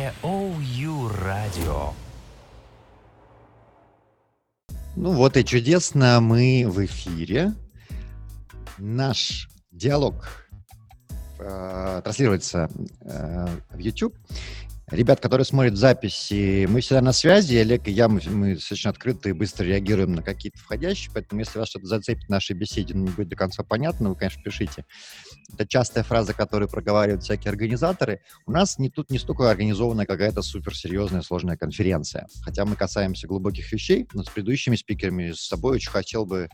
эфире OU Radio. Ну вот и чудесно, мы в эфире. Наш диалог э, транслируется э, в YouTube. Ребят, которые смотрят записи, мы всегда на связи. Олег и я, мы, мы достаточно открыто и быстро реагируем на какие-то входящие, поэтому если вас что-то зацепит в нашей беседе, но не будет до конца понятно, вы, конечно, пишите. Это частая фраза, которую проговаривают всякие организаторы. У нас не тут не столько организованная какая-то суперсерьезная сложная конференция. Хотя мы касаемся глубоких вещей, но с предыдущими спикерами, с собой очень хотел бы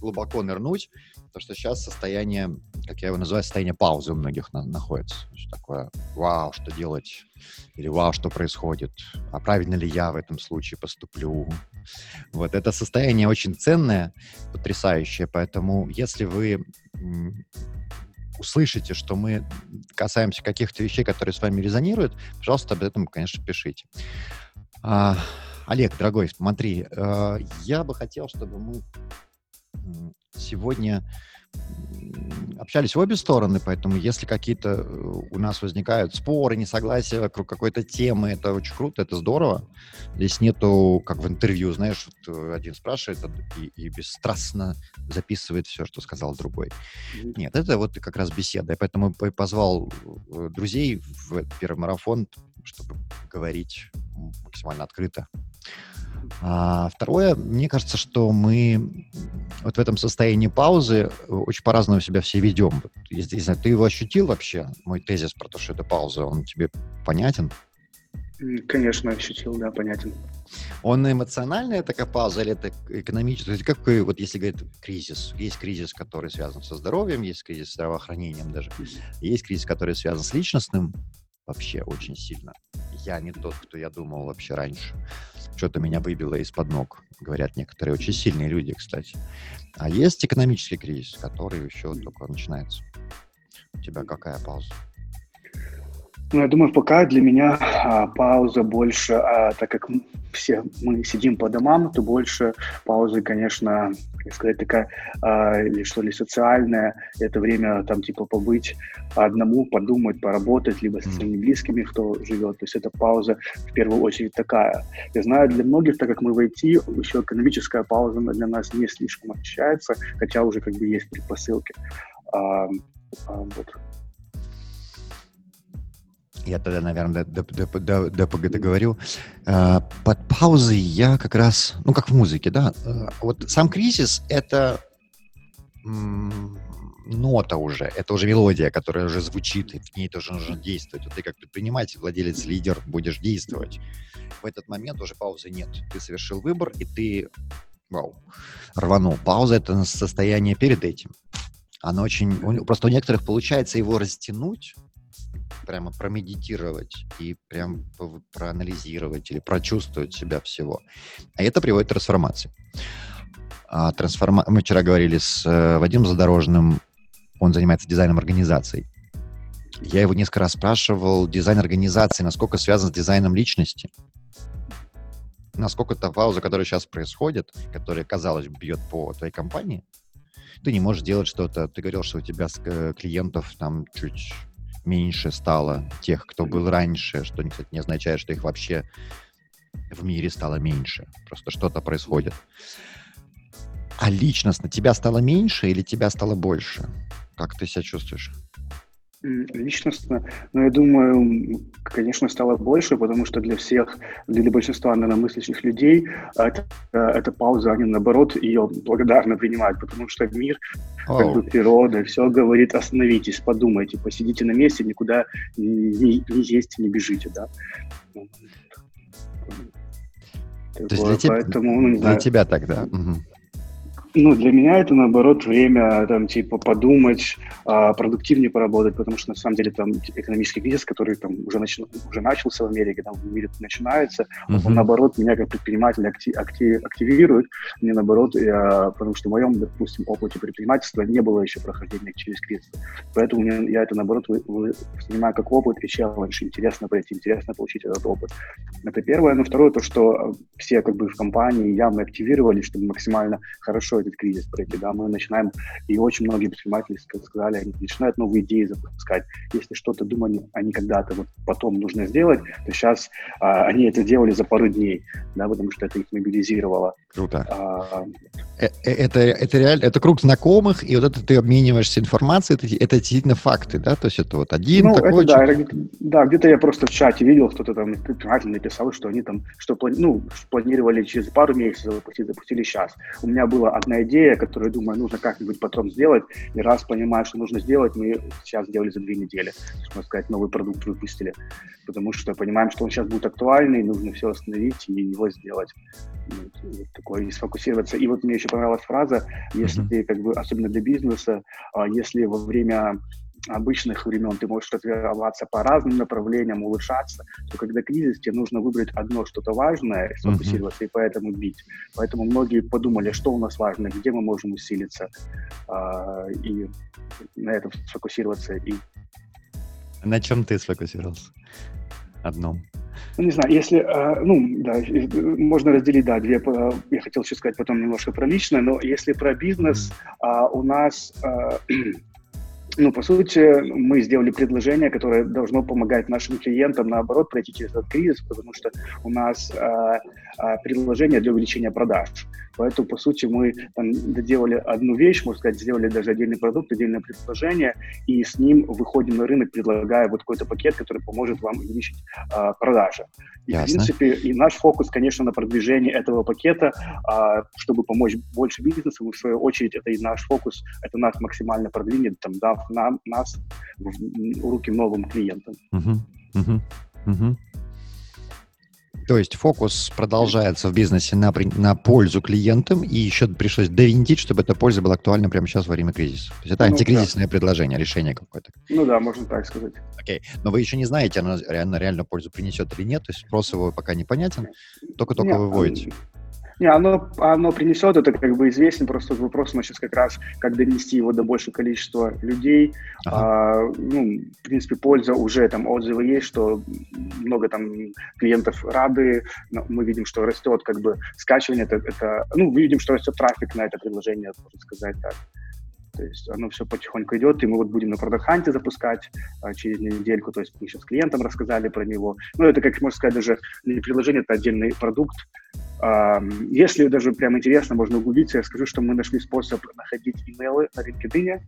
глубоко нырнуть, потому что сейчас состояние, как я его называю, состояние паузы у многих на, находится. Что такое, вау, что делать? Или вау, что происходит? А правильно ли я в этом случае поступлю? Вот это состояние очень ценное, потрясающее, поэтому если вы услышите, что мы касаемся каких-то вещей, которые с вами резонируют, пожалуйста, об этом, конечно, пишите. А, Олег, дорогой, смотри, э, я бы хотел, чтобы мы сегодня общались в обе стороны, поэтому если какие-то э, у нас возникают споры, несогласия вокруг какой-то темы, это очень круто, это здорово. Здесь нету, как в интервью, знаешь, вот э, один спрашивает и, и бесстрастно записывает все, что сказал другой. Нет, это вот как раз беседа. Я поэтому позвал э, друзей в первый марафон, чтобы говорить максимально открыто. А второе, мне кажется, что мы вот в этом состоянии паузы очень по-разному себя все ведем. Если, не знаю, ты его ощутил вообще, мой тезис про то, что это пауза, он тебе понятен? Конечно, ощутил, да, понятен. Он эмоциональная такая пауза или это экономическая? Какой, вот если говорить кризис, есть кризис, который связан со здоровьем, есть кризис с здравоохранением даже, есть кризис, который связан с личностным, вообще очень сильно. Я не тот, кто я думал вообще раньше. Что-то меня выбило из-под ног, говорят некоторые очень сильные люди, кстати. А есть экономический кризис, который еще только начинается. У тебя какая пауза? Ну, я думаю, пока для меня а, пауза больше, а, так как все мы сидим по домам, то больше паузы, конечно, как сказать, такая, а, или что ли, социальная. Это время там типа побыть одному, подумать, поработать, либо со своими близкими, кто живет. То есть это пауза в первую очередь такая. Я знаю, для многих, так как мы в IT, еще экономическая пауза для нас не слишком ощущается, хотя уже как бы есть предпосылки. А, а, вот. Я тогда, наверное, договорю. А, под паузой я как раз, ну, как в музыке, да, а, вот сам кризис — это нота уже, это уже мелодия, которая уже звучит, и в ней тоже нужно действовать. Вот ты как предприниматель, владелец, лидер, будешь действовать. В этот момент уже паузы нет. Ты совершил выбор, и ты, вау, рванул. Пауза — это состояние перед этим. Оно очень... Просто у некоторых получается его растянуть, прямо промедитировать и прям проанализировать или прочувствовать себя всего. А это приводит к трансформации. А трансформа... Мы вчера говорили с э, Вадимом Задорожным, он занимается дизайном организаций. Я его несколько раз спрашивал, дизайн организации, насколько связан с дизайном личности. Насколько та пауза, которая сейчас происходит, которая, казалось, бьет по твоей компании, ты не можешь делать что-то. Ты говорил, что у тебя э, клиентов там чуть меньше стало тех, кто был раньше, что, кстати, не означает, что их вообще в мире стало меньше. Просто что-то происходит. А личностно тебя стало меньше или тебя стало больше? Как ты себя чувствуешь? Личностно, ну, я думаю, конечно, стало больше, потому что для всех, для большинства наномыслящих людей это, эта пауза, они, наоборот, ее благодарно принимают, потому что мир, oh. как бы природа, все говорит, остановитесь, подумайте, посидите на месте, никуда не, не ездите, не бежите, да. То есть для, Поэтому, ну, для тебя тогда? Угу. Ну, для меня это, наоборот, время, там, типа, подумать, а, продуктивнее поработать, потому что, на самом деле, там, экономический кризис, который там уже, нач... уже начался в Америке, там, в мире начинается, uh-huh. он, наоборот, меня как предпринимателя актив... Актив... активирует, мне, наоборот, я... потому что в моем, допустим, опыте предпринимательства не было еще прохождения через кризис. Поэтому мне, я это, наоборот, вы... Вы... воспринимаю как опыт и челлендж. Интересно пройти, интересно получить этот опыт. Это первое. Но второе, то, что все, как бы, в компании явно активировали, чтобы максимально хорошо этот кризис пройти, да, мы начинаем, и очень многие предприниматели сказали, они начинают новые идеи запускать. Если что-то думали они когда-то вот потом нужно сделать, то сейчас а, они это делали за пару дней, да, потому что это их мобилизировало. Круто. А, э, э, это, это реально, это круг знакомых, и вот это ты обмениваешься информацией, это, это действительно факты, да? То есть это вот один ну, такой... Это, да, да, где-то я просто в чате видел, кто-то там предприниматель написал, что они там, что ну, планировали через пару месяцев запустить, запустили сейчас. У меня была одна идея, которую, думаю, нужно как-нибудь потом сделать, и раз понимаю, что нужно сделать, мы сейчас сделали за две недели, можно сказать, новый продукт выпустили, потому что понимаем, что он сейчас будет актуальный, нужно все остановить и его сделать такое, и сфокусироваться. И вот мне еще понравилась фраза, если mm-hmm. как бы, особенно для бизнеса, а, если во время обычных времен ты можешь развиваться по разным направлениям, улучшаться, то когда кризис, тебе нужно выбрать одно что-то важное, сфокусироваться mm-hmm. и поэтому бить. Поэтому многие подумали, что у нас важно, где мы можем усилиться, э, и на этом сфокусироваться. И... На чем ты сфокусировался? Одном. Ну, не знаю, если, э, ну, да, можно разделить, да, две, э, я хотел еще сказать потом немножко про личное, но если про бизнес, э, у нас, э, ну, по сути, мы сделали предложение, которое должно помогать нашим клиентам, наоборот, пройти через этот кризис, потому что у нас э, э, предложение для увеличения продаж. Поэтому, по сути, мы там доделали одну вещь, можно сказать, сделали даже отдельный продукт, отдельное предложение, и с ним выходим на рынок, предлагая вот какой-то пакет, который поможет вам увеличить э, продажи. И, Ясно. в принципе, и наш фокус, конечно, на продвижении этого пакета, э, чтобы помочь больше бизнесу, в свою очередь, это и наш фокус, это нас максимально продвинет, там, дав нам, нас в, руки новым клиентам. Uh-huh. Uh-huh. Uh-huh. То есть фокус продолжается в бизнесе на, на пользу клиентам, и еще пришлось довинтить, чтобы эта польза была актуальна прямо сейчас во время кризиса. То есть это ну, антикризисное да. предложение, решение какое-то. Ну да, можно так сказать. Окей. Но вы еще не знаете, оно реально, реально пользу принесет или нет, то есть спрос его пока непонятен, только-только выводите. Не, оно, оно принесет, это как бы известен, просто вопрос у нас сейчас как раз, как донести его до большего количества людей. Ага. А, ну, в принципе, польза уже, там, отзывы есть, что много там клиентов рады, мы видим, что растет как бы скачивание, это, это ну, видим, что растет трафик на это предложение, можно сказать так. То есть оно все потихоньку идет, и мы вот будем на продакханте запускать а, через недельку. То есть мы сейчас клиентам рассказали про него. Ну, это, как можно сказать, даже не приложение, это отдельный продукт, если даже прям интересно, можно углубиться, я скажу, что мы нашли способ находить имейлы на LinkedIn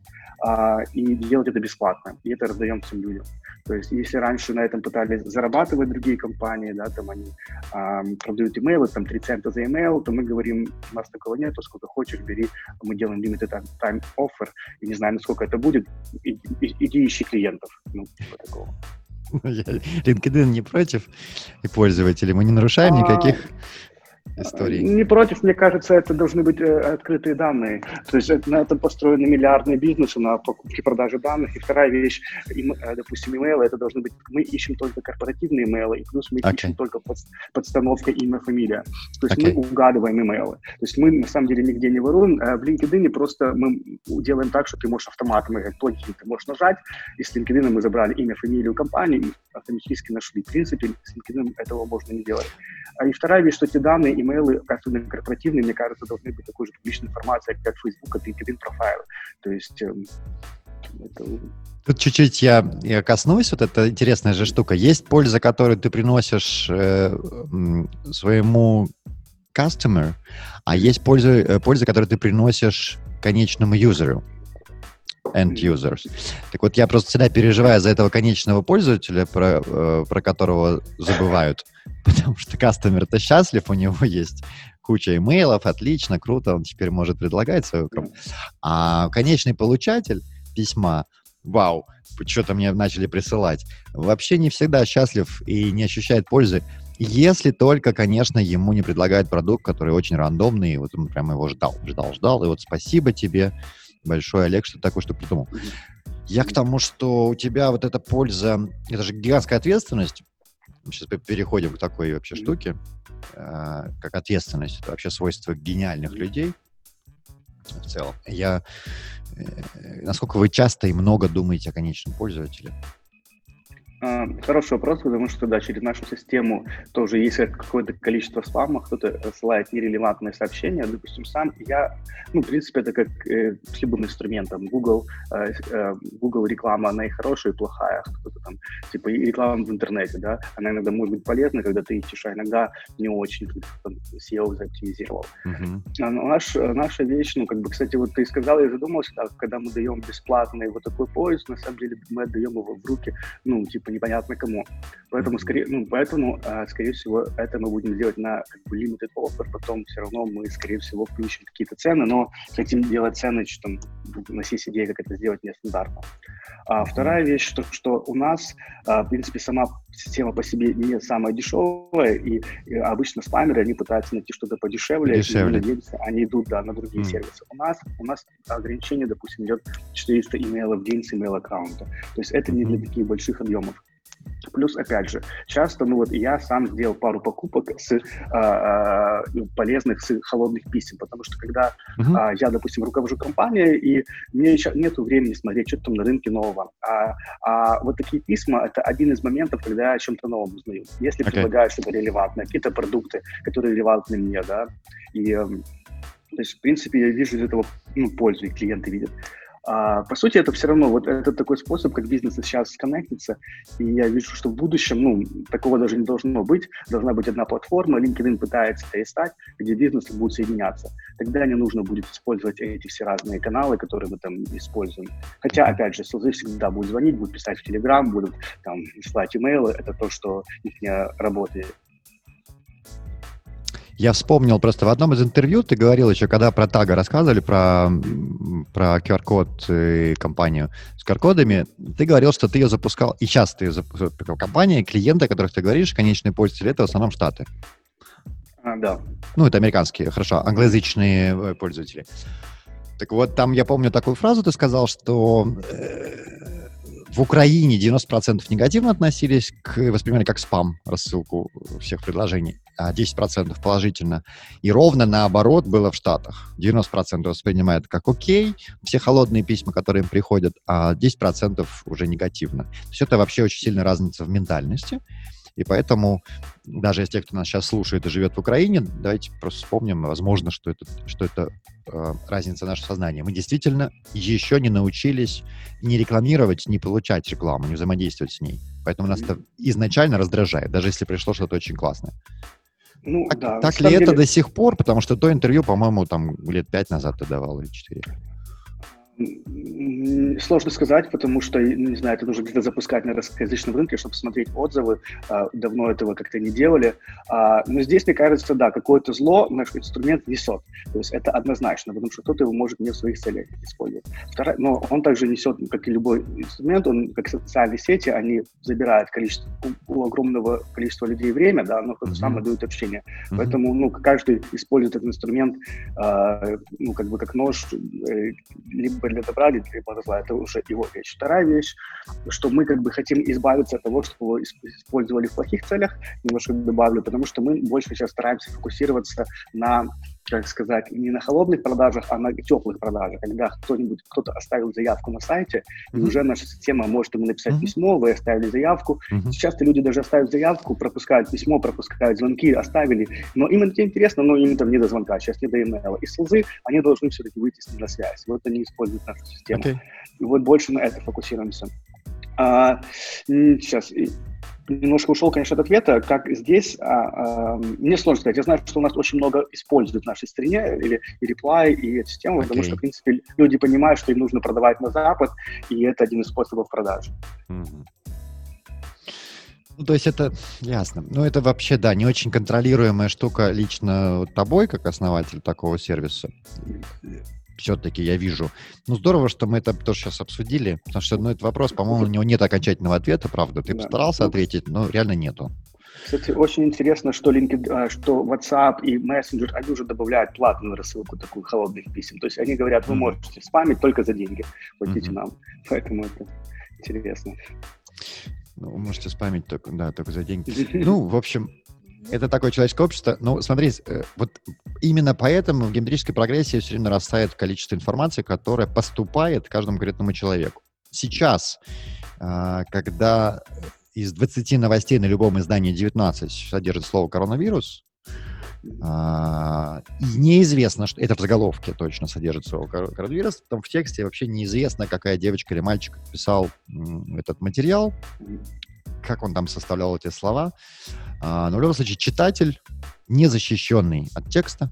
а, и делать это бесплатно. И это раздаем всем людям. То есть, если раньше на этом пытались зарабатывать другие компании, да, там они а, продают имейлы, там 3 цента за имейл, то мы говорим, у нас такого нет, сколько хочешь, бери, мы делаем limited time offer, и не знаю, насколько это будет, иди ищи клиентов. Ну, типа такого. LinkedIn не против и пользователи, мы не нарушаем а, никаких истории? Не против, мне кажется, это должны быть э, открытые данные. То есть на этом построены миллиардные бизнесы на покупке продаже данных. И вторая вещь, им, э, допустим, имейлы, это должны быть, мы ищем только корпоративные имейлы, и плюс мы okay. ищем только под, подстановка имя, фамилия. То есть okay. мы угадываем имейлы. То есть мы на самом деле нигде не воруем. Э, в LinkedIn просто мы делаем так, что ты можешь автоматом, плагин, ты можешь нажать, и с LinkedIn мы забрали имя, фамилию компании, и автоматически нашли. В принципе, с LinkedIn этого можно не делать. А и вторая вещь, что эти данные, имейлы, особенно корпоративные, мне кажется, должны быть такой же публичной информацией, как Facebook, как LinkedIn профайл. То есть эм, это... Тут чуть-чуть я, я коснусь, вот эта интересная же штука. Есть польза, которую ты приносишь э, своему customer, а есть польза, э, польза, которую ты приносишь конечному юзеру end users. Так вот, я просто всегда переживаю за этого конечного пользователя, про, э, про которого забывают, потому что кастомер-то счастлив, у него есть куча имейлов, отлично, круто, он теперь может предлагать свою. А конечный получатель письма, вау, что-то мне начали присылать, вообще не всегда счастлив и не ощущает пользы, если только, конечно, ему не предлагают продукт, который очень рандомный, и вот он прямо его ждал, ждал, ждал, и вот спасибо тебе, большой Олег, что такое, что придумал. Я к тому, что у тебя вот эта польза, это же гигантская ответственность. Мы сейчас переходим к такой вообще штуке, э, как ответственность. Это вообще свойство гениальных людей в целом. Я, э, насколько вы часто и много думаете о конечном пользователе? А, хороший вопрос, потому что, да, через нашу систему тоже есть какое-то количество спама, кто-то рассылает нерелевантные сообщения. Допустим, сам я, ну, в принципе, это как э, с любым инструментом. Google, э, э, Google реклама, она и хорошая, и плохая. Кто-то там, типа, и реклама в интернете, да, она иногда может быть полезна, когда ты ищешь, а иногда не очень, там, SEO заоптимизировал. Uh-huh. А, наш, наша вещь, ну, как бы, кстати, вот ты сказал, я задумался, да, когда мы даем бесплатный вот такой поиск, на самом деле мы отдаем его в руки, ну, типа, типа непонятно кому. Поэтому, скорее, ну, поэтому, а, скорее всего, это мы будем делать на как бы limited offer, потом все равно мы, скорее всего, включим какие-то цены, но хотим делать цены, что там, есть идея, как это сделать нестандартно. А вторая вещь, что, что у нас, а, в принципе, сама система по себе не самая дешевая, и, и обычно спамеры, они пытаются найти что-то подешевле, подешевле. и они идут да, на другие mm. сервисы. У нас, у нас ограничение, допустим, идет 400 имейлов в день с имейл-аккаунта. То есть это не для таких больших объемов. Плюс, опять же, часто, ну вот я сам сделал пару покупок с э, полезных, с холодных писем, потому что когда uh-huh. э, я, допустим, руковожу компанией, и мне еще нету времени смотреть, что там на рынке нового. А, а вот такие письма — это один из моментов, когда я о чем-то новом узнаю. Если okay. предлагаю что-то релевантное, какие-то продукты, которые релевантны мне, да, и, э, то есть, в принципе, я вижу из этого ну, пользу, и клиенты видят. А, по сути, это все равно, вот это такой способ, как бизнес сейчас сконнектится, и я вижу, что в будущем, ну, такого даже не должно быть, должна быть одна платформа, LinkedIn пытается это стать, где бизнесы будут соединяться. Тогда не нужно будет использовать эти все разные каналы, которые мы там используем. Хотя, опять же, СЛЗ всегда будут звонить, будут писать в Telegram, будут там слать имейлы, это то, что их работает. Я вспомнил просто в одном из интервью ты говорил еще, когда про Тага рассказывали, про, про QR-код и компанию с QR-кодами, ты говорил, что ты ее запускал, и сейчас ты запускал компания, клиенты, о которых ты говоришь, конечные пользователи, это в основном Штаты. А, да. Ну, это американские, хорошо, англоязычные э, пользователи. Так вот, там я помню такую фразу, ты сказал, что э, в Украине 90% негативно относились к, воспринимали как спам рассылку всех предложений, а 10% положительно. И ровно наоборот было в Штатах. 90% воспринимают как окей, все холодные письма, которые им приходят, а 10% уже негативно. То есть это вообще очень сильная разница в ментальности. И поэтому, даже если те, кто нас сейчас слушает и живет в Украине, давайте просто вспомним, возможно, что это, что это э, разница нашего сознания. Мы действительно еще не научились не рекламировать, не получать рекламу, не взаимодействовать с ней. Поэтому нас это изначально раздражает, даже если пришло что-то очень класное. Ну, так да, так ли деле... это до сих пор? Потому что то интервью, по-моему, там лет пять назад ты давал или четыре. Сложно сказать, потому что, не знаю, это нужно где-то запускать на русскоязычном рынке, чтобы смотреть отзывы. А, давно этого как-то не делали. А, но здесь, мне кажется, да, какое-то зло наш инструмент несет. То есть это однозначно, потому что кто-то его может не в своих целях использовать. Вторая, но он также несет, как и любой инструмент, он, как социальные сети, они забирают количество, у огромного количества людей время, да, но то же самое дают общение. Mm-hmm. Поэтому, ну, каждый использует этот инструмент, э, ну, как бы как нож, э, либо либо для добра, либо зла. Это уже его вещь. Вторая вещь, что мы как бы хотим избавиться от того, что его использовали в плохих целях, немножко добавлю, потому что мы больше сейчас стараемся фокусироваться на как сказать, не на холодных продажах, а на теплых продажах, когда кто-нибудь, кто-то оставил заявку на сайте, mm-hmm. и уже наша система может ему написать mm-hmm. письмо, вы оставили заявку. Mm-hmm. Часто люди даже оставят заявку, пропускают письмо, пропускают звонки, оставили, но им это интересно, но им там не до звонка, сейчас не до имейла. И СЛЗ, они должны все-таки выйти с ним на связь. Вот они используют нашу систему. Okay. И вот больше на это фокусируемся. А, сейчас, немножко ушел, конечно, от ответа, как здесь, а, а, мне сложно сказать. Я знаю, что у нас очень много используют в нашей стране, или и reply, и эту систему, okay. потому что, в принципе, люди понимают, что им нужно продавать на Запад, и это один из способов продажи. Mm-hmm. Ну, то есть это ясно. Ну, это вообще, да, не очень контролируемая штука лично тобой, как основатель такого сервиса все-таки я вижу. Ну, здорово, что мы это тоже сейчас обсудили, потому что, ну, этот вопрос, по-моему, у него нет окончательного ответа, правда. Ты да. постарался ну, ответить, но реально нету. Кстати, очень интересно, что, LinkedIn, а, что WhatsApp и Messenger, они уже добавляют платную рассылку такую холодных писем. То есть они говорят, вы можете спамить только за деньги, платите mm-hmm. нам. Поэтому это интересно. Ну, вы можете спамить только, да, только за деньги. Ну, в общем, это такое человеческое общество. Ну, смотри, э, вот именно поэтому в геометрической прогрессии все время нарастает количество информации, которая поступает каждому конкретному человеку. Сейчас, а, когда из 20 новостей на любом издании 19 содержит слово коронавирус, а, и неизвестно, что это в заголовке точно содержит слово коронавирус, там в тексте вообще неизвестно, какая девочка или мальчик писал этот материал, как он там составлял эти слова. А, но в любом случае читатель, незащищенный от текста,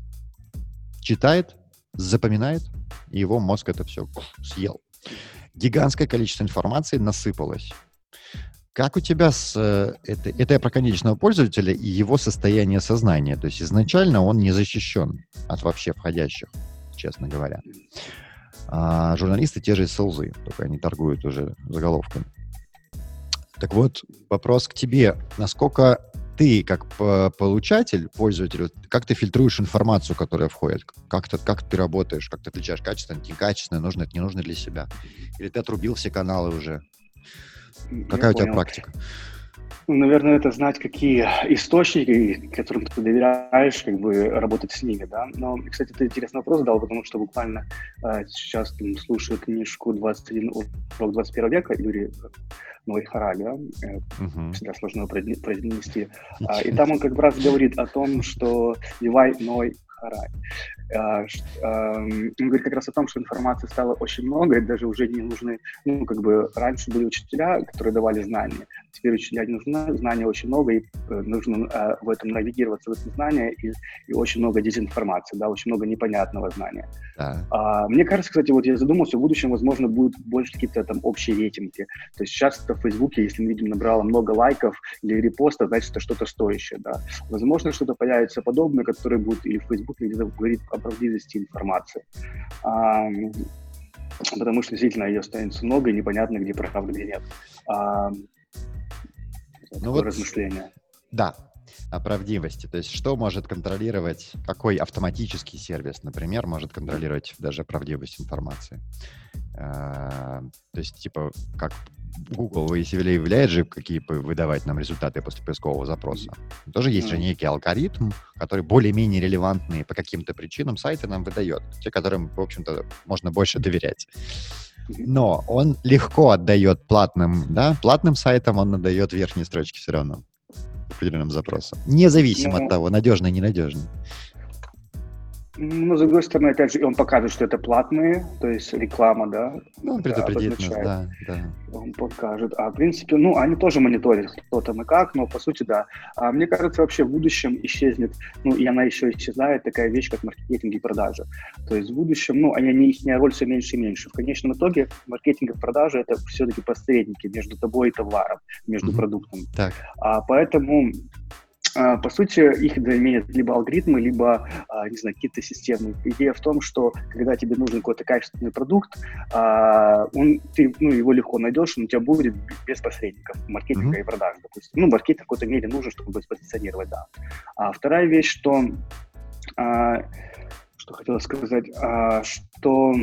читает, запоминает, и его мозг это все съел. Гигантское количество информации насыпалось. Как у тебя с... Э, это, это я про конечного пользователя и его состояние сознания. То есть изначально он не защищен от вообще входящих, честно говоря. А журналисты те же СЛЗ, только они торгуют уже заголовками. Так вот, вопрос к тебе. Насколько ты, как получатель, пользователь, как ты фильтруешь информацию, которая входит? Как, ты, как ты работаешь? Как ты отличаешь качественно, некачественно, нужно это, не нужно для себя? Или ты отрубил все каналы уже? Какая Я у тебя понял. практика? Ну, наверное, это знать, какие источники, которым ты доверяешь, как бы работать с ними, да. Но, кстати, ты интересный вопрос задал, потому что буквально э, сейчас там, слушаю книжку «21 урок 21 века» Юрий Ной Хараги, да? э, uh-huh. всегда сложно произнести. А, и там он как раз говорит о том, что Ивай Ной Харай. А, он говорит как раз о том, что информации стало очень много, и даже уже не нужны, ну, как бы раньше были учителя, которые давали знания, теперь учителя не нужны, знания очень много, и э, нужно э, в этом навигироваться, в этом знания, и, и очень много дезинформации, да, очень много непонятного знания. Да. А, мне кажется, кстати, вот я задумался, в будущем, возможно, будут больше какие-то там общие рейтинги. То есть сейчас в Фейсбуке, если мы видим, набрало много лайков или репостов, значит, это что-то стоящее, да. Возможно, что-то появится подобное, которое будет или в Фейсбуке, или где-то говорить о правдивости информации. А, потому что действительно ее становится много, и непонятно, где правда, где нет. А, ну вот, размышление. Да, о правдивости. То есть что может контролировать, какой автоматический сервис, например, может контролировать даже правдивость информации. А, то есть, типа, как Google выявляет же, какие выдавать нам результаты после поискового запроса. Тоже есть же некий алгоритм, который более-менее релевантные по каким-то причинам сайты нам выдает. Те, которым, в общем-то, можно больше доверять. Но он легко отдает платным, да, платным сайтам он отдает верхние строчки все равно определенным запросам. Независимо ну, от того, надежный, ненадежный. Ну, с другой стороны, опять же, он покажет, что это платные, то есть реклама, да. Ну, он предупредит нас, да, да. Он покажет. А, в принципе, ну, они тоже мониторят, кто там и как, но, по сути, да. А мне кажется, вообще в будущем исчезнет, ну, и она еще исчезает, такая вещь, как маркетинг и продажи. То есть в будущем, ну, они, их роль все меньше и меньше. В конечном итоге маркетинг и продажи — это все-таки посредники между тобой и товаром, между mm-hmm. продуктом. Так. А, поэтому по сути, их заменят либо алгоритмы, либо, а, не знаю, какие-то системы. Идея в том, что когда тебе нужен какой-то качественный продукт, а, он, ты ну, его легко найдешь, он у тебя будет без посредников маркетинга mm-hmm. и продаж, допустим. Ну, маркетинг в какой-то мере нужен, чтобы позиционировать, да. А вторая вещь, что, что хотела сказать, что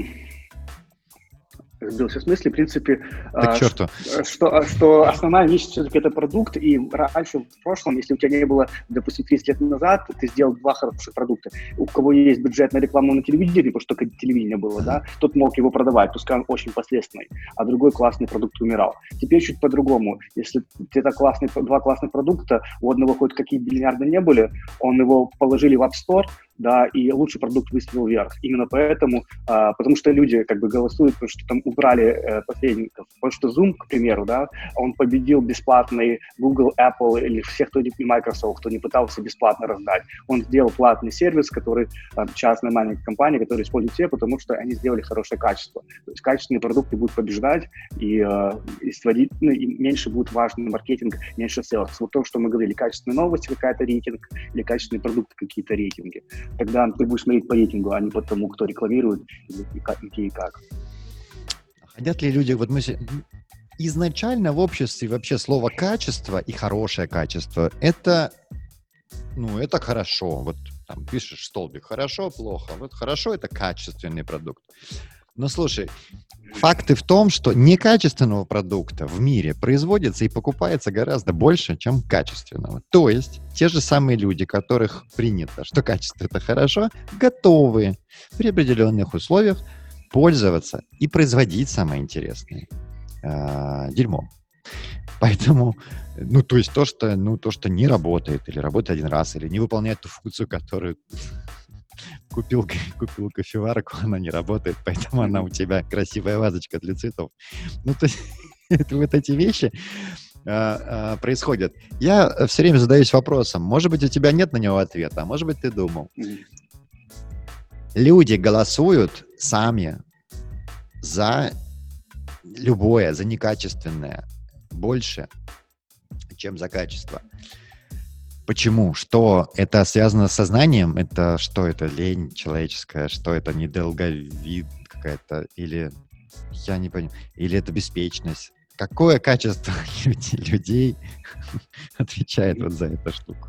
сбился в смысле, в принципе, так что, что, что основная вещь все-таки это продукт, и раньше, в прошлом, если у тебя не было, допустим, 30 лет назад, ты сделал два хороших продукта. У кого есть бюджет на рекламу на телевидении, потому что телевидение было, да, тот мог его продавать, пускай он очень последственный, а другой классный продукт умирал. Теперь чуть по-другому. Если это классный, два классных продукта, у одного хоть какие миллиарды не были, он его положили в App Store, да, и лучший продукт выстрелил вверх. Именно поэтому, а, потому что люди как бы голосуют, потому что там убрали э, посредников. Потому что Zoom, к примеру, да, он победил бесплатный Google, Apple или всех, кто не Microsoft, кто не пытался бесплатно раздать. Он сделал платный сервис, который там, частная маленькая компания, которая используют все, потому что они сделали хорошее качество. То есть качественные продукты будут побеждать, и, э, и, сводить, ну, и меньше будет важный маркетинг, меньше sales. Вот то, что мы говорили, качественные новости, какая-то рейтинг, или качественные продукты, какие-то рейтинги тогда ты будешь смотреть по рейтингу, а не по тому, кто рекламирует и, как, и как. Хотят ли люди, вот мы изначально в обществе вообще слово качество и хорошее качество это ну это хорошо. Вот там пишешь столбик хорошо плохо. Вот хорошо это качественный продукт но слушай Факты в том, что некачественного продукта в мире производится и покупается гораздо больше, чем качественного. То есть те же самые люди, которых принято, что качество это хорошо, готовы при определенных условиях пользоваться и производить самое интересное э, дерьмо. Поэтому, ну, то есть то, что, ну, то, что не работает, или работает один раз, или не выполняет ту функцию, которую купил, купил кофеварку, она не работает, поэтому она у тебя красивая вазочка для цветов. Ну, то есть вот эти вещи а, а, происходят. Я все время задаюсь вопросом, может быть, у тебя нет на него ответа, а может быть, ты думал. Люди голосуют сами за любое, за некачественное больше, чем за качество. Почему? Что это связано с сознанием? Это что это лень человеческая? Что это недолговид какая-то? Или я не понимаю. Или это беспечность? Какое качество людей отвечает вот за эту штуку?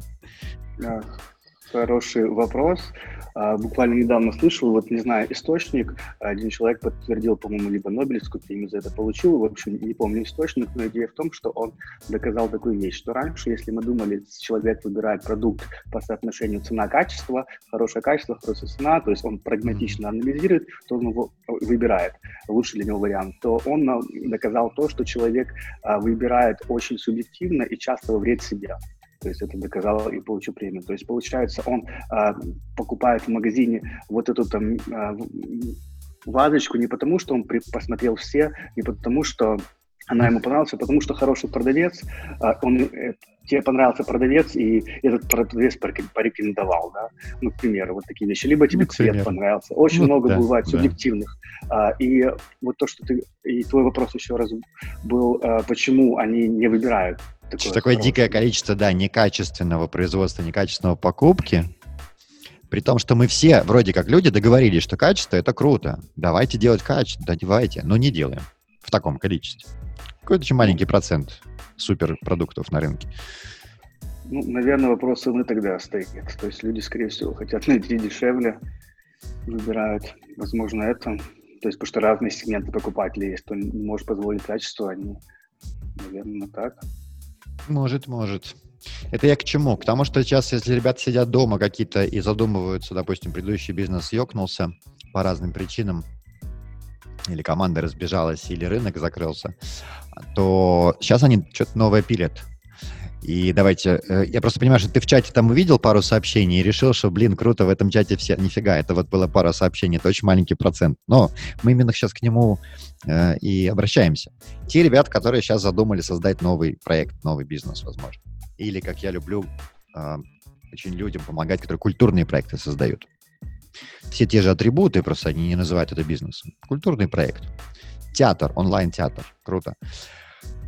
Хороший вопрос. А, буквально недавно слышал, вот не знаю, источник, один человек подтвердил, по-моему, либо Нобелевскую премию за это получил, в общем, не помню источник, но идея в том, что он доказал такую вещь, что раньше, если мы думали, человек выбирает продукт по соотношению цена-качество, хорошее качество, хорошая цена, то есть он прагматично анализирует, то он его выбирает, лучший для него вариант, то он доказал то, что человек а, выбирает очень субъективно и часто во вред себе. То есть это доказал и получил премию. То есть получается, он а, покупает в магазине вот эту там а, вазочку не потому, что он при, посмотрел все, не потому, что она ему понравилась, а потому что хороший продавец, а, он, э, тебе понравился продавец, и этот продавец порекомендовал, да, ну, к примеру, вот такие вещи. Либо тебе ну, цвет понравился. Очень ну, много да, бывает да. субъективных. А, и вот то, что ты, и твой вопрос еще раз был, а, почему они не выбирают такое, такое дикое количество, да, некачественного производства, некачественного покупки, при том, что мы все, вроде как люди, договорились, что качество — это круто. Давайте делать качество, да, давайте, но не делаем в таком количестве. Какой-то очень маленький процент суперпродуктов на рынке. Ну, наверное, вопрос цены тогда стоит. То есть люди, скорее всего, хотят найти дешевле, выбирают, возможно, это. То есть, потому что разные сегменты покупателей есть, кто не может позволить качество, они, наверное, так. Может, может. Это я к чему? К тому, что сейчас, если ребята сидят дома какие-то и задумываются, допустим, предыдущий бизнес ёкнулся по разным причинам, или команда разбежалась, или рынок закрылся, то сейчас они что-то новое пилят. И давайте, э, я просто понимаю, что ты в чате там увидел пару сообщений и решил, что, блин, круто, в этом чате все, нифига, это вот было пара сообщений, это очень маленький процент. Но мы именно сейчас к нему э, и обращаемся. Те ребята, которые сейчас задумали создать новый проект, новый бизнес, возможно. Или, как я люблю, э, очень людям помогать, которые культурные проекты создают. Все те же атрибуты, просто они не называют это бизнесом. Культурный проект. Театр, онлайн-театр. Круто.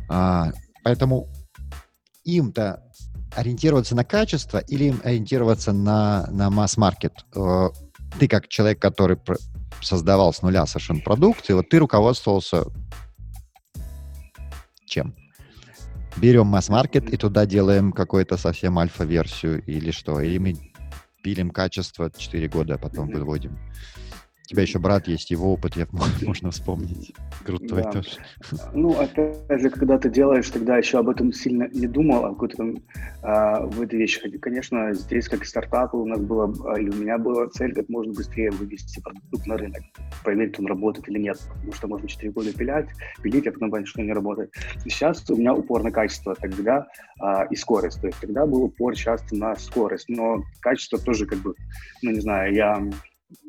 А, поэтому им-то ориентироваться на качество или им ориентироваться на, на масс-маркет? Э, ты как человек, который создавал с нуля совершенно продукт, и вот ты руководствовался чем? Берем масс-маркет и туда делаем какую-то совсем альфа-версию или что? Или мы пилим качество 4 года, а потом выводим? У тебя еще брат есть, его опыт я, можно вспомнить. Крутой да. тоже. Ну, опять же, когда ты делаешь, тогда еще об этом сильно не думал, а какой-то там а, в этой вещи. Конечно, здесь как стартап у нас было, а, и у меня была цель как можно быстрее вывести продукт на рынок, проверить, он работает или нет. Потому что можно 4 года пилять, пилить, а потом понять, что не работает. Сейчас у меня упор на качество тогда а, и скорость. То есть тогда был упор часто на скорость, но качество тоже как бы, ну не знаю, я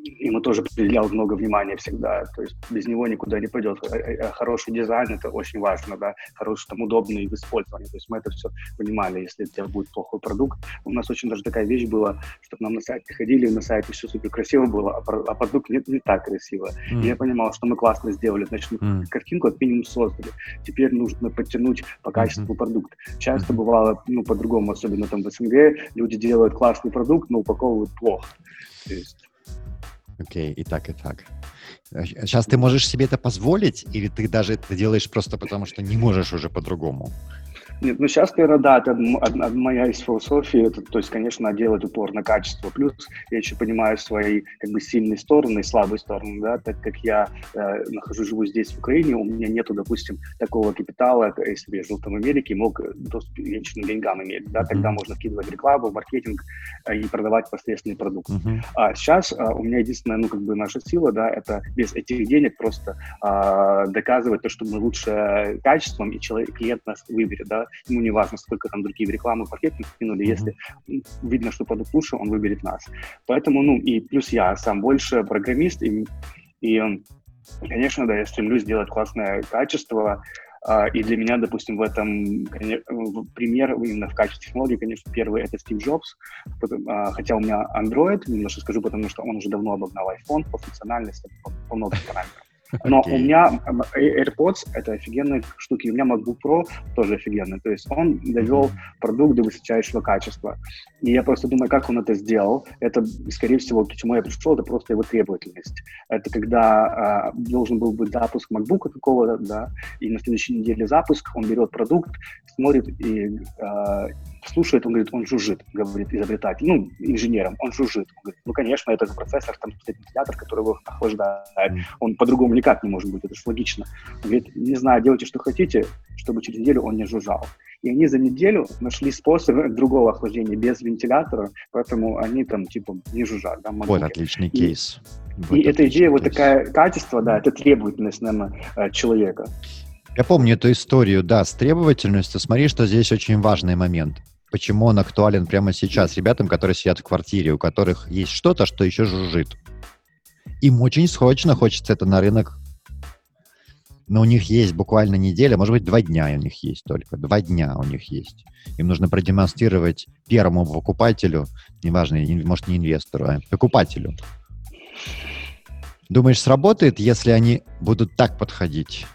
ему тоже уделял много внимания всегда, то есть без него никуда не пойдет. Э, э, э, хороший дизайн — это очень важно, да, хороший, там, удобный в использовании, то есть мы это все понимали, если у тебя будет плохой продукт. У нас очень даже такая вещь была, что к нам на сайт приходили, на сайте все супер красиво было, а, а продукт не, не так красиво. Mm. И я понимал, что мы классно сделали, значит, мы mm. картинку как минимум создали. Теперь нужно подтянуть по качеству mm-hmm. продукт. Часто mm-hmm. бывало, ну, по-другому, особенно там в СНГ, люди делают классный продукт, но упаковывают плохо. То есть Окей, okay, и так, и так. Сейчас ты можешь себе это позволить, или ты даже это делаешь просто потому, что не можешь уже по-другому? Нет, ну сейчас, наверное, да, это одна, моя из философий, это, то есть, конечно, делать упор на качество. Плюс я еще понимаю свои как бы сильные стороны и слабые стороны, да, так как я э, нахожусь, живу здесь, в Украине, у меня нету, допустим, такого капитала, если бы я жил там в Америке, мог доступ к венчурным деньгам иметь, да, тогда можно вкидывать рекламу, маркетинг э, и продавать посредственный продукт. Uh-huh. А сейчас э, у меня единственная, ну, как бы наша сила, да, это без этих денег просто э, доказывать то, что мы лучше качеством, и человек, клиент нас выберет, да, ему не важно, сколько там другие рекламы, пакеты кинули, mm-hmm. если видно, что продукт лучше, он выберет нас. Поэтому, ну, и плюс я сам больше программист, и, и конечно, да, я стремлюсь сделать классное качество, Uh, и для меня, допустим, в этом пример именно в качестве технологии, конечно, первый это Стив Джобс, uh, хотя у меня Android, немножко скажу, потому что он уже давно обогнал iPhone по функциональности, по, по многим параметрам. Но okay. у меня AirPods — это офигенные штуки. У меня MacBook Pro тоже офигенный. То есть он довел mm-hmm. продукт до высочайшего качества. И я просто думаю, как он это сделал. Это, скорее всего, к чему я пришел, это просто его требовательность. Это когда э, должен был быть запуск MacBook какого-то, да, и на следующей неделе запуск, он берет продукт, смотрит и э, слушает, он говорит, он жужжит, говорит изобретатель, ну, инженером, он жужжит. Он говорит, ну, конечно, это процессор, там вентилятор, который его охлаждает. Он по-другому никак не может быть, это же логично. Он говорит, не знаю, делайте, что хотите, чтобы через неделю он не жужжал. И они за неделю нашли способ другого охлаждения без вентилятора, поэтому они там, типа, не жужжат. Да, вот отличный кейс. Вот и эта идея, кейс. вот такая качество, да, это требовательность, наверное, э, человека. Я помню эту историю, да, с требовательностью. Смотри, что здесь очень важный момент почему он актуален прямо сейчас ребятам, которые сидят в квартире, у которых есть что-то, что еще жужжит. Им очень срочно хочется это на рынок. Но у них есть буквально неделя, может быть, два дня у них есть только. Два дня у них есть. Им нужно продемонстрировать первому покупателю, неважно, может, не инвестору, а покупателю. Думаешь, сработает, если они будут так подходить?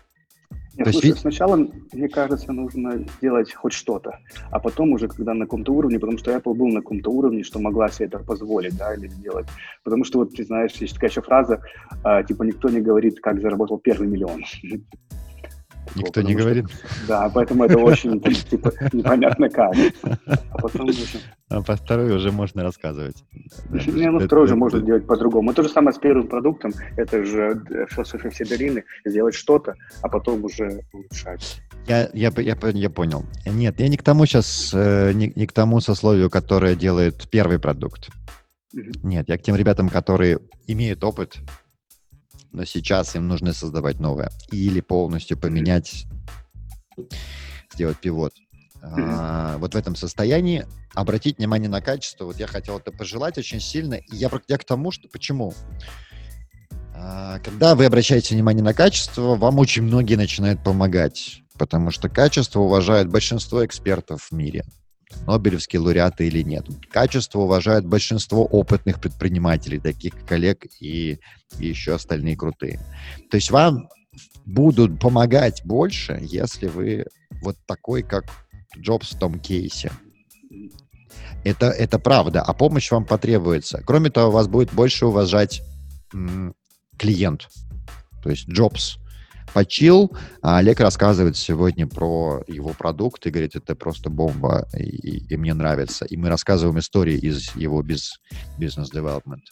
Нет, То слушай, есть... сначала, мне кажется, нужно сделать хоть что-то, а потом уже, когда на каком-то уровне, потому что Apple был на каком-то уровне, что могла себе это позволить, да, или сделать. Потому что, вот, ты знаешь, есть такая еще фраза, э, типа, никто не говорит, как заработал первый миллион. Никто не говорит? Да, поэтому это очень типа, непонятно как. А потом уже... А по второй уже можно рассказывать. Не, ну второй уже можно делать по-другому. То же самое с первым продуктом. Это же философия все долины. Сделать что-то, а потом уже улучшать. Я, я, я, я понял. Нет, я не к тому сейчас, э, не, не к тому сословию, которое делает первый продукт. Нет, я к тем ребятам, которые имеют опыт но сейчас им нужно создавать новое. Или полностью поменять, сделать пивот. А, вот в этом состоянии обратить внимание на качество. Вот я хотел это пожелать очень сильно. И я, я к тому, что... Почему? А, когда вы обращаете внимание на качество, вам очень многие начинают помогать. Потому что качество уважает большинство экспертов в мире. Нобелевские лауреаты или нет. Качество уважает большинство опытных предпринимателей, таких как Олег и, и еще остальные крутые. То есть вам будут помогать больше, если вы вот такой, как Джобс в том кейсе. Это, это правда, а помощь вам потребуется. Кроме того, вас будет больше уважать м- клиент. То есть Джобс почил. А Олег рассказывает сегодня про его продукт и говорит, это просто бомба, и, и мне нравится. И мы рассказываем истории из его без бизнес-девелопмент.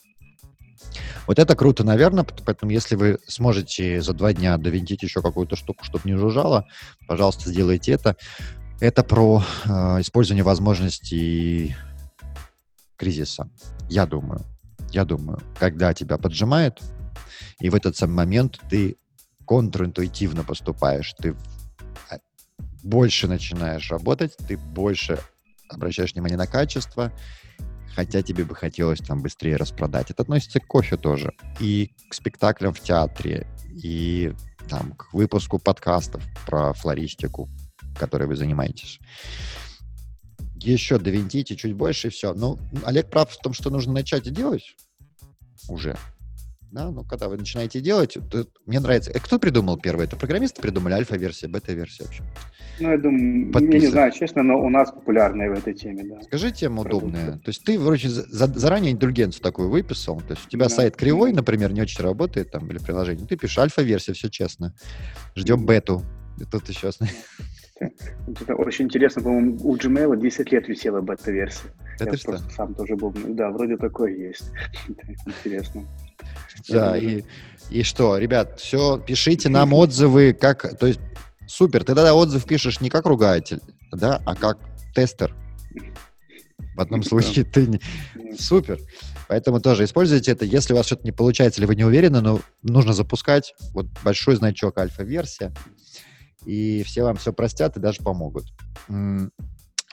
Вот это круто, наверное, поэтому если вы сможете за два дня довинтить еще какую-то штуку, чтобы не жужжало, пожалуйста, сделайте это. Это про э, использование возможностей кризиса. Я думаю. Я думаю, когда тебя поджимает, и в этот самый момент ты контринтуитивно поступаешь, ты а, больше начинаешь работать, ты больше обращаешь внимание на качество, хотя тебе бы хотелось там быстрее распродать. Это относится к кофе тоже. И к спектаклям в театре, и там, к выпуску подкастов про флористику, которой вы занимаетесь. Еще довинтите чуть больше, и все. Ну, Олег прав в том, что нужно начать и делать уже. Да? Ну, когда вы начинаете делать, то, мне нравится. Э, кто придумал первое? Это программисты придумали альфа-версия, бета-версия вообще? Ну, я думаю, я не знаю, честно, но у нас популярная в этой теме, да. Скажи тема удобная. То есть ты вроде за, заранее индульгенцию такую выписал, то есть у тебя да. сайт кривой, например, не очень работает там, или приложение, ты пишешь альфа-версия, все честно. Ждем бету. И тут еще... Это очень интересно, по-моему, у Gmail 10 лет висела бета-версия. Это Я что? просто сам тоже был. Да, вроде такое есть. Интересно. Да, и, и что, ребят, все, пишите нам отзывы, как, то есть, супер, ты тогда отзыв пишешь не как ругатель, да, а как тестер. В одном случае ты не... Супер. Поэтому тоже используйте это. Если у вас что-то не получается или вы не уверены, но нужно запускать вот большой значок альфа-версия, и все вам все простят и даже помогут.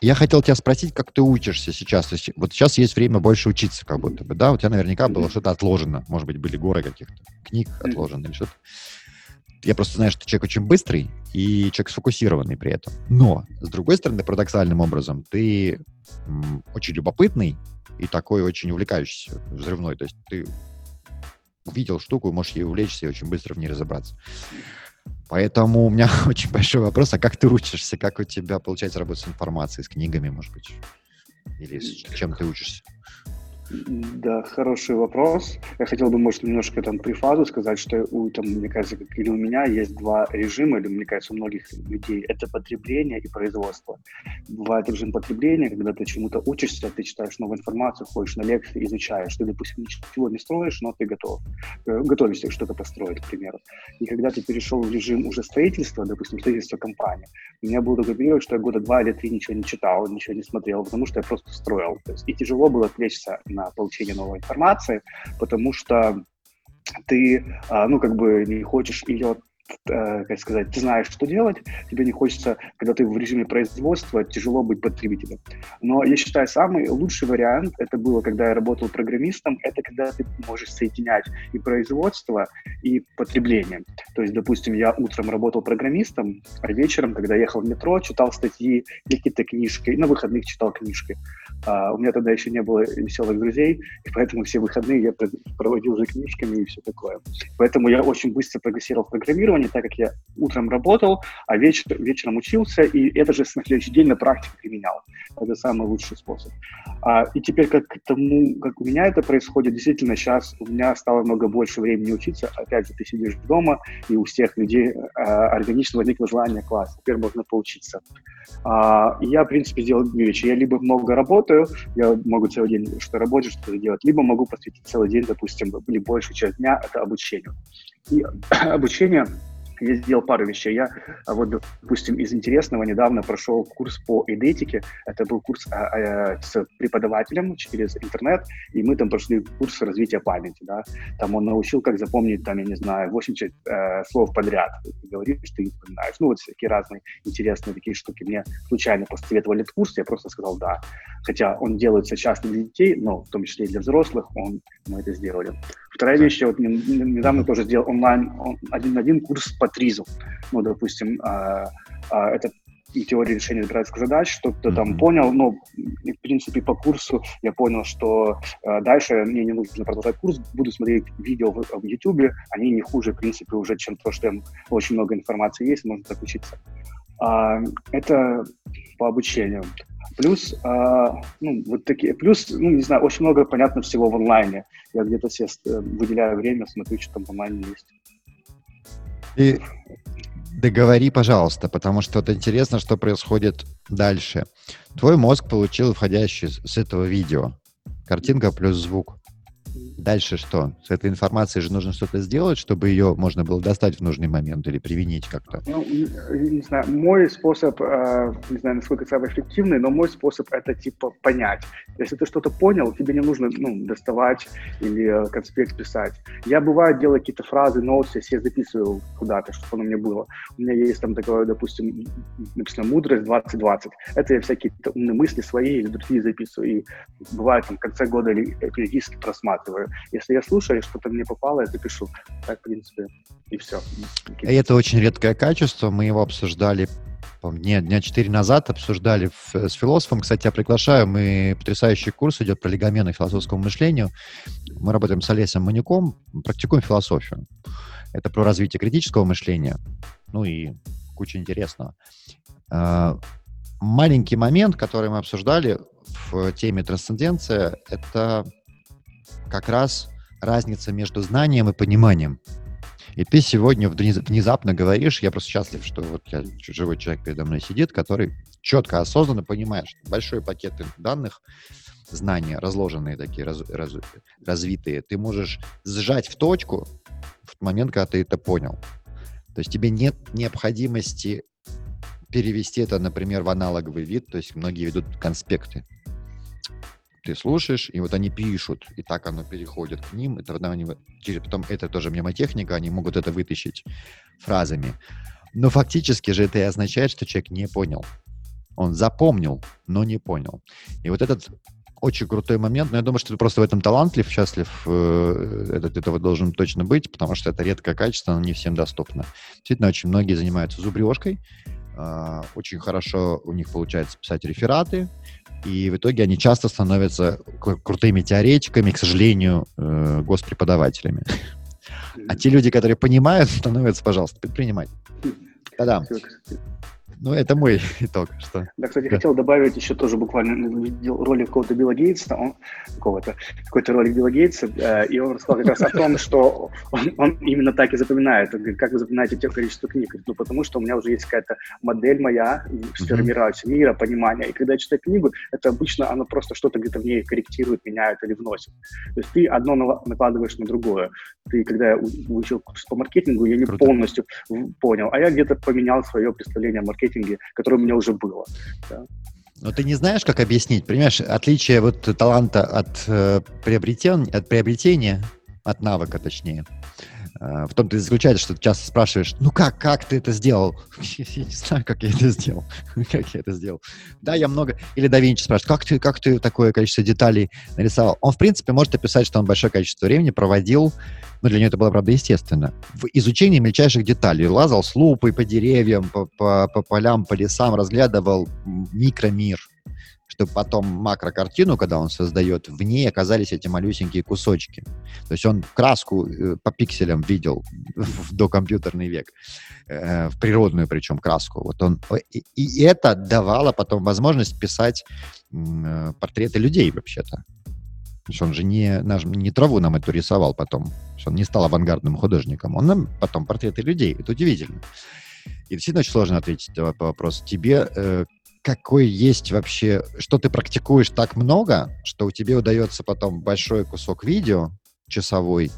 Я хотел тебя спросить, как ты учишься сейчас. То есть вот сейчас есть время больше учиться, как будто бы, да? У тебя наверняка было что-то отложено. Может быть, были горы каких-то книг отложены или что-то. Я просто знаю, что ты человек очень быстрый и человек сфокусированный при этом. Но, с другой стороны, парадоксальным образом, ты очень любопытный и такой очень увлекающийся, взрывной. То есть ты увидел штуку, можешь ей увлечься и очень быстро в ней разобраться. Поэтому у меня очень большой вопрос, а как ты учишься? Как у тебя получается работать с информацией, с книгами, может быть? Или с чем ты учишься? Да, хороший вопрос. Я хотел бы, может, немножко там префазу сказать, что у, там, мне кажется, как или у меня есть два режима, или, мне кажется, у многих людей. Это потребление и производство. Бывает режим потребления, когда ты чему-то учишься, ты читаешь новую информацию, ходишь на лекции, изучаешь. Ты, допустим, ничего не строишь, но ты готов. э, Готовишься что-то построить, к примеру. И когда ты перешел в режим уже строительства, допустим, строительства компании, у меня был такой период, что я года два или три ничего не читал, ничего не смотрел, потому что я просто строил. То есть, и тяжело было отвлечься на получение новой информации, потому что ты, а, ну, как бы не хочешь ее как сказать, ты знаешь, что делать, тебе не хочется, когда ты в режиме производства, тяжело быть потребителем. Но я считаю, самый лучший вариант, это было, когда я работал программистом, это когда ты можешь соединять и производство, и потребление. То есть, допустим, я утром работал программистом, а вечером, когда ехал в метро, читал статьи какие-то книжки, на выходных читал книжки. А, у меня тогда еще не было веселых друзей, и поэтому все выходные я проводил за книжками и все такое. Поэтому я очень быстро прогрессировал в программировании, так как я утром работал, а вечер, вечером учился, и это же на следующий день на практике применял. Это самый лучший способ. А, и теперь, как к тому, как у меня это происходит, действительно, сейчас у меня стало много больше времени учиться. Опять же, ты сидишь дома, и у всех людей а, органично возникло желание класс. Теперь можно поучиться. А, я, в принципе, делаю две вещи. Я либо много работаю, я могу целый день что работать, что делать, либо могу посвятить целый день, допустим, или большую часть дня это обучению. И обучение я сделал пару вещей. Я, а, вот, допустим, из интересного недавно прошел курс по эдетике. Это был курс а, а, с преподавателем через интернет, и мы там прошли курс развития памяти. Да? Там он научил, как запомнить, там, я не знаю, 80 э, слов подряд. Ты говоришь, ты не вспоминаешь. Ну, вот всякие разные интересные такие штуки. Мне случайно посоветовали этот курс, я просто сказал «да». Хотя он делается часто для детей, но в том числе и для взрослых, он, мы это сделали. Вторая вещь, я вот недавно тоже сделал онлайн один на один курс по ТРИЗу. Ну, допустим, а, а, это теория решения избирательских задач, что-то там Мгм. понял, но, в принципе, по курсу я понял, что э, дальше мне не нужно продолжать курс, буду смотреть видео в, в YouTube, они не хуже, в принципе, уже, чем то, что там очень много информации есть, можно так учиться. А, это по обучению. Плюс, а, ну, вот такие, плюс, ну, не знаю, очень много, понятно, всего в онлайне. Я где-то себе э, выделяю время, смотрю, что там в онлайне есть. И договори, пожалуйста, потому что вот интересно, что происходит дальше. Твой мозг получил входящий с этого видео. Картинка плюс звук. Дальше что? С этой информацией же нужно что-то сделать, чтобы ее можно было достать в нужный момент или применить как-то. Ну, не не знаю, мой способ, э, не знаю, насколько самый эффективный, но мой способ это типа понять. Если ты что-то понял, тебе не нужно ну, доставать или э, конспект писать. Я бывает делаю какие-то фразы, ноуты, себе записываю куда-то, чтобы оно мне было. У меня есть там такое, допустим, написано «Мудрость 2020». Это я всякие умные мысли свои или другие записываю. И бывает там в конце года периодически просматриваю. Если я слушаю, что-то мне попало, я запишу. Так, в принципе, и все. И это очень редкое качество. Мы его обсуждали по-моему, дня, 4 назад, обсуждали в- с философом. Кстати, я приглашаю. Мы потрясающий курс идет про легомены к философскому мышлению. Мы работаем с Олесем Манюком, практикуем философию. Это про развитие критического мышления. Ну и куча интересного. А, Маленький момент, который мы обсуждали в теме трансценденция, это как раз разница между знанием и пониманием. И ты сегодня внезапно говоришь, я просто счастлив, что вот я, живой человек передо мной сидит, который четко, осознанно понимает, что большой пакет данных, знания, разложенные такие, раз, раз, развитые, ты можешь сжать в точку в момент, когда ты это понял. То есть тебе нет необходимости перевести это, например, в аналоговый вид, то есть многие ведут конспекты ты слушаешь, и вот они пишут, и так оно переходит к ним, и тогда они, потом это тоже мнемотехника, они могут это вытащить фразами. Но фактически же это и означает, что человек не понял. Он запомнил, но не понял. И вот этот очень крутой момент, но я думаю, что ты просто в этом талантлив, счастлив, э, этот, этого должен точно быть, потому что это редкое качество, оно не всем доступно. Действительно, очень многие занимаются зубрежкой, очень хорошо у них получается писать рефераты, и в итоге они часто становятся крутыми теоретиками, к сожалению, э, госпреподавателями. А те люди, которые понимают, становятся, пожалуйста, предпринимателями. Да-да. Ну, это мой итог. Что... Да, кстати, хотел добавить еще тоже буквально ролик какого-то Билла Гейтса, он, какого-то, какой-то ролик Билла Гейтса, э, и он рассказал как раз о том, что он, он именно так и запоминает. Он говорит, как вы запоминаете те количество книг? Ну, потому что у меня уже есть какая-то модель моя, сформировать мира, понимания. И когда я читаю книгу, это обычно оно просто что-то где-то в ней корректирует, меняет или вносит. То есть ты одно накладываешь на другое. Ты, когда я учил по маркетингу, я не Круто. полностью понял, а я где-то поменял свое представление о маркетинге маркетинге, которое у меня уже было. Да. Но ты не знаешь, как объяснить, понимаешь, отличие вот таланта от, э, приобретен, от приобретения, от навыка точнее, в том-то и заключается, что ты часто спрашиваешь, ну как, как ты это сделал? Я не знаю, как я это сделал. как я это сделал. Да, я много... Или да Винчи спрашивает, как ты, как ты такое количество деталей нарисовал? Он, в принципе, может описать, что он большое количество времени проводил но для нее это было, правда, естественно, в изучении мельчайших деталей. Лазал с лупой по деревьям, по, по, по полям, по лесам, разглядывал микромир, чтобы потом макрокартину, когда он создает, в ней оказались эти малюсенькие кусочки. То есть он краску э, по пикселям видел в докомпьютерный век, э, в природную причем краску. Вот он, и, это давало потом возможность писать э, портреты людей вообще-то. То есть он же не, наш, не траву нам эту рисовал потом. Он не стал авангардным художником. Он нам потом портреты людей. Это удивительно. И действительно очень сложно ответить на вопрос. Тебе какой есть вообще... Что ты практикуешь так много, что у тебя удается потом большой кусок видео, часовой,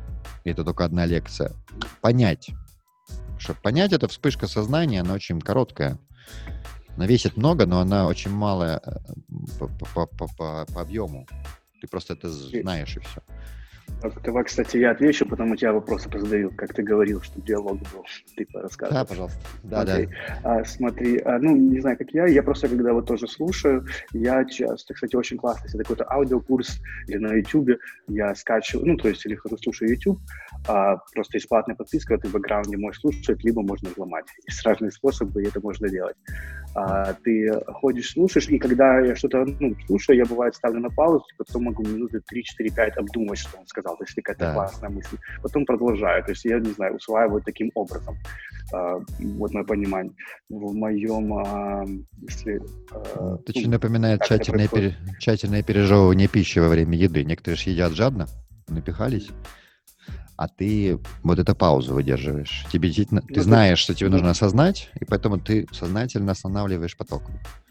и это только одна лекция, понять. Чтобы понять, это вспышка сознания, она очень короткая. Она весит много, но она очень малая э, по, по, по, по, по объему. Ты просто это знаешь и все. Давай, кстати, я отвечу, потом у тебя вопросы позадаю, как ты говорил, что диалог был. Ты рассказывай. Да, пожалуйста. Да, okay. да. А, смотри, а, ну, не знаю, как я, я просто, когда вот тоже слушаю, я часто, кстати, очень классно, если какой-то аудиокурс или на YouTube, я скачиваю, ну, то есть, или слушаю YouTube, а, просто есть платная подписка, ты в бэкграунде можешь слушать, либо можно взломать. Есть разные способы, и это можно делать. А, ты ходишь, слушаешь, и когда я что-то, ну, слушаю, я, бывает, ставлю на паузу, потом могу минуты 3-4-5 обдумать, что он сказал то есть какая-то да. классная мысль. Потом продолжаю, то есть я, не знаю, усваиваю таким образом. Uh, вот мое понимание. В моем, uh, если... Uh, Ты ну, напоминает тщательное, пере... тщательное пережевывание пищи во время еды. Некоторые же едят жадно, напихались а ты вот эту паузу выдерживаешь. Тебе действительно, ну, ты знаешь, что тебе нужно осознать, и поэтому ты сознательно останавливаешь поток.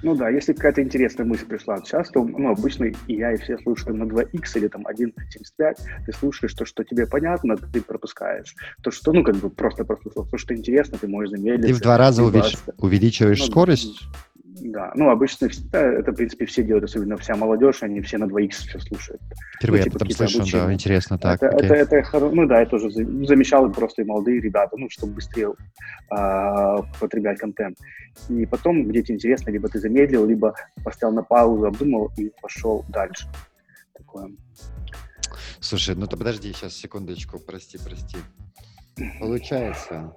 Ну да, если какая-то интересная мысль пришла часто, ну, обычно и я, и все слушаем на 2х или там 1.75, ты слушаешь то, что тебе понятно, ты пропускаешь. То, что, ну, как бы просто прослушал, то, что интересно, ты можешь замедлить. Ты в два раза увелич... увеличиваешь ну, скорость? Да, ну, обычно это, в принципе, все делают, особенно вся молодежь, они все на 2х все слушают. Впервые ну, типа, я слышу, да, интересно, так. Это, это, это, ну да, я тоже замечал просто и молодые ребята, ну, чтобы быстрее э, потреблять контент. И потом, где тебе интересно, либо ты замедлил, либо поставил на паузу, обдумал и пошел дальше. Такое. Слушай, ну то подожди, сейчас секундочку, прости, прости. Получается,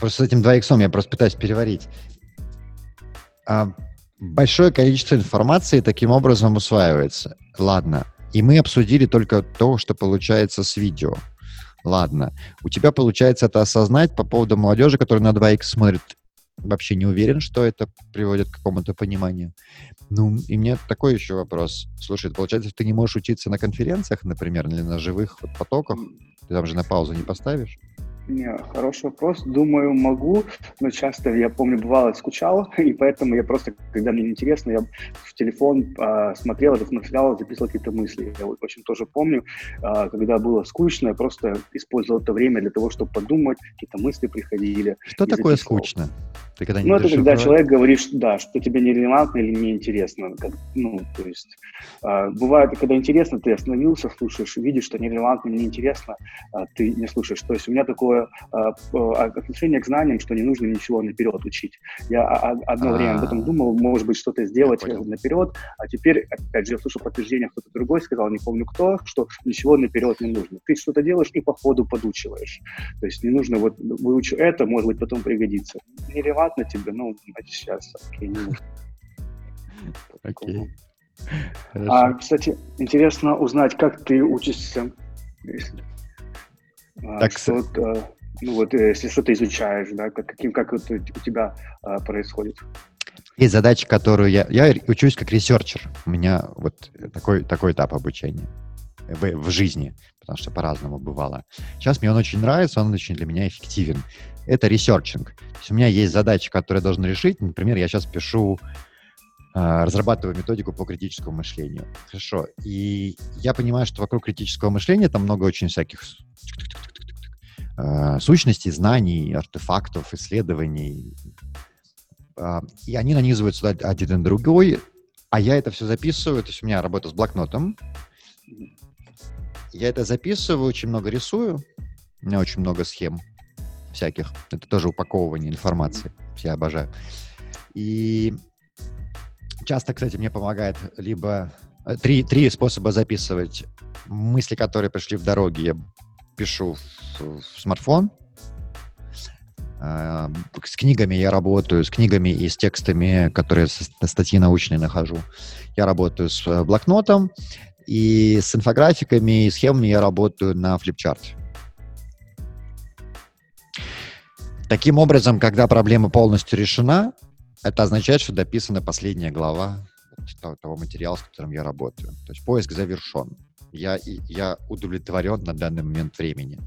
просто с этим 2 иксом я просто пытаюсь переварить. А большое количество информации таким образом усваивается. Ладно. И мы обсудили только то, что получается с видео. Ладно. У тебя получается это осознать по поводу молодежи, которая на 2 х смотрит. вообще не уверен, что это приводит к какому-то пониманию. Ну, и мне такой еще вопрос. Слушай, получается, ты не можешь учиться на конференциях, например, или на живых вот потоках? Ты там же на паузу не поставишь? Не, хороший вопрос. Думаю, могу, но часто, я помню, бывало, скучал, и поэтому я просто, когда мне интересно, я в телефон э, смотрел этот материал, записывал какие-то мысли. Я вот очень тоже помню, э, когда было скучно, я просто использовал это время для того, чтобы подумать, какие-то мысли приходили. Что такое записывал. скучно? Ты когда не ну, это когда человек говорит, что, да, что тебе нерелевантно или неинтересно. Как, ну, то есть, э, бывает, когда интересно, ты остановился, слушаешь, видишь, что нерелевантно, неинтересно, э, ты не слушаешь. То есть у меня такое э, отношение к знаниям, что не нужно ничего наперед учить. Я одно время об этом думал, может быть, что-то сделать наперед, а теперь, опять же, я слышу подтверждение, кто-то другой сказал, не помню кто, что ничего наперед не нужно. Ты что-то делаешь и по ходу подучиваешь. То есть не нужно вот выучу это, может быть, потом пригодится. Нерелевантно тебе, ну, сейчас, окей, не Окей. А, кстати, интересно узнать, как ты учишься, если, а, так, что -то, ну вот, если что-то изучаешь, да, как, каким, как это у тебя а, происходит. Есть задача, которую я... Я учусь как researcher. У меня вот такой, такой этап обучения в, в жизни, потому что по-разному бывало. Сейчас мне он очень нравится, он очень для меня эффективен это researching. То есть у меня есть задачи, которые я должен решить. Например, я сейчас пишу, а, разрабатываю методику по критическому мышлению. Хорошо. И я понимаю, что вокруг критического мышления там много очень всяких а, сущностей, знаний, артефактов, исследований. А, и они нанизываются один на другой, а я это все записываю. То есть у меня работа с блокнотом. Я это записываю, очень много рисую. У меня очень много схем всяких. Это тоже упаковывание информации. Я обожаю. И часто, кстати, мне помогает либо э, три, три способа записывать мысли, которые пришли в дороге. Я пишу в, в смартфон. Э, с книгами я работаю, с книгами и с текстами, которые статьи научные нахожу. Я работаю с э, блокнотом, и с инфографиками и схемами я работаю на флипчарте. Таким образом, когда проблема полностью решена, это означает, что дописана последняя глава того материала, с которым я работаю. То есть поиск завершен. Я, я удовлетворен на данный момент времени.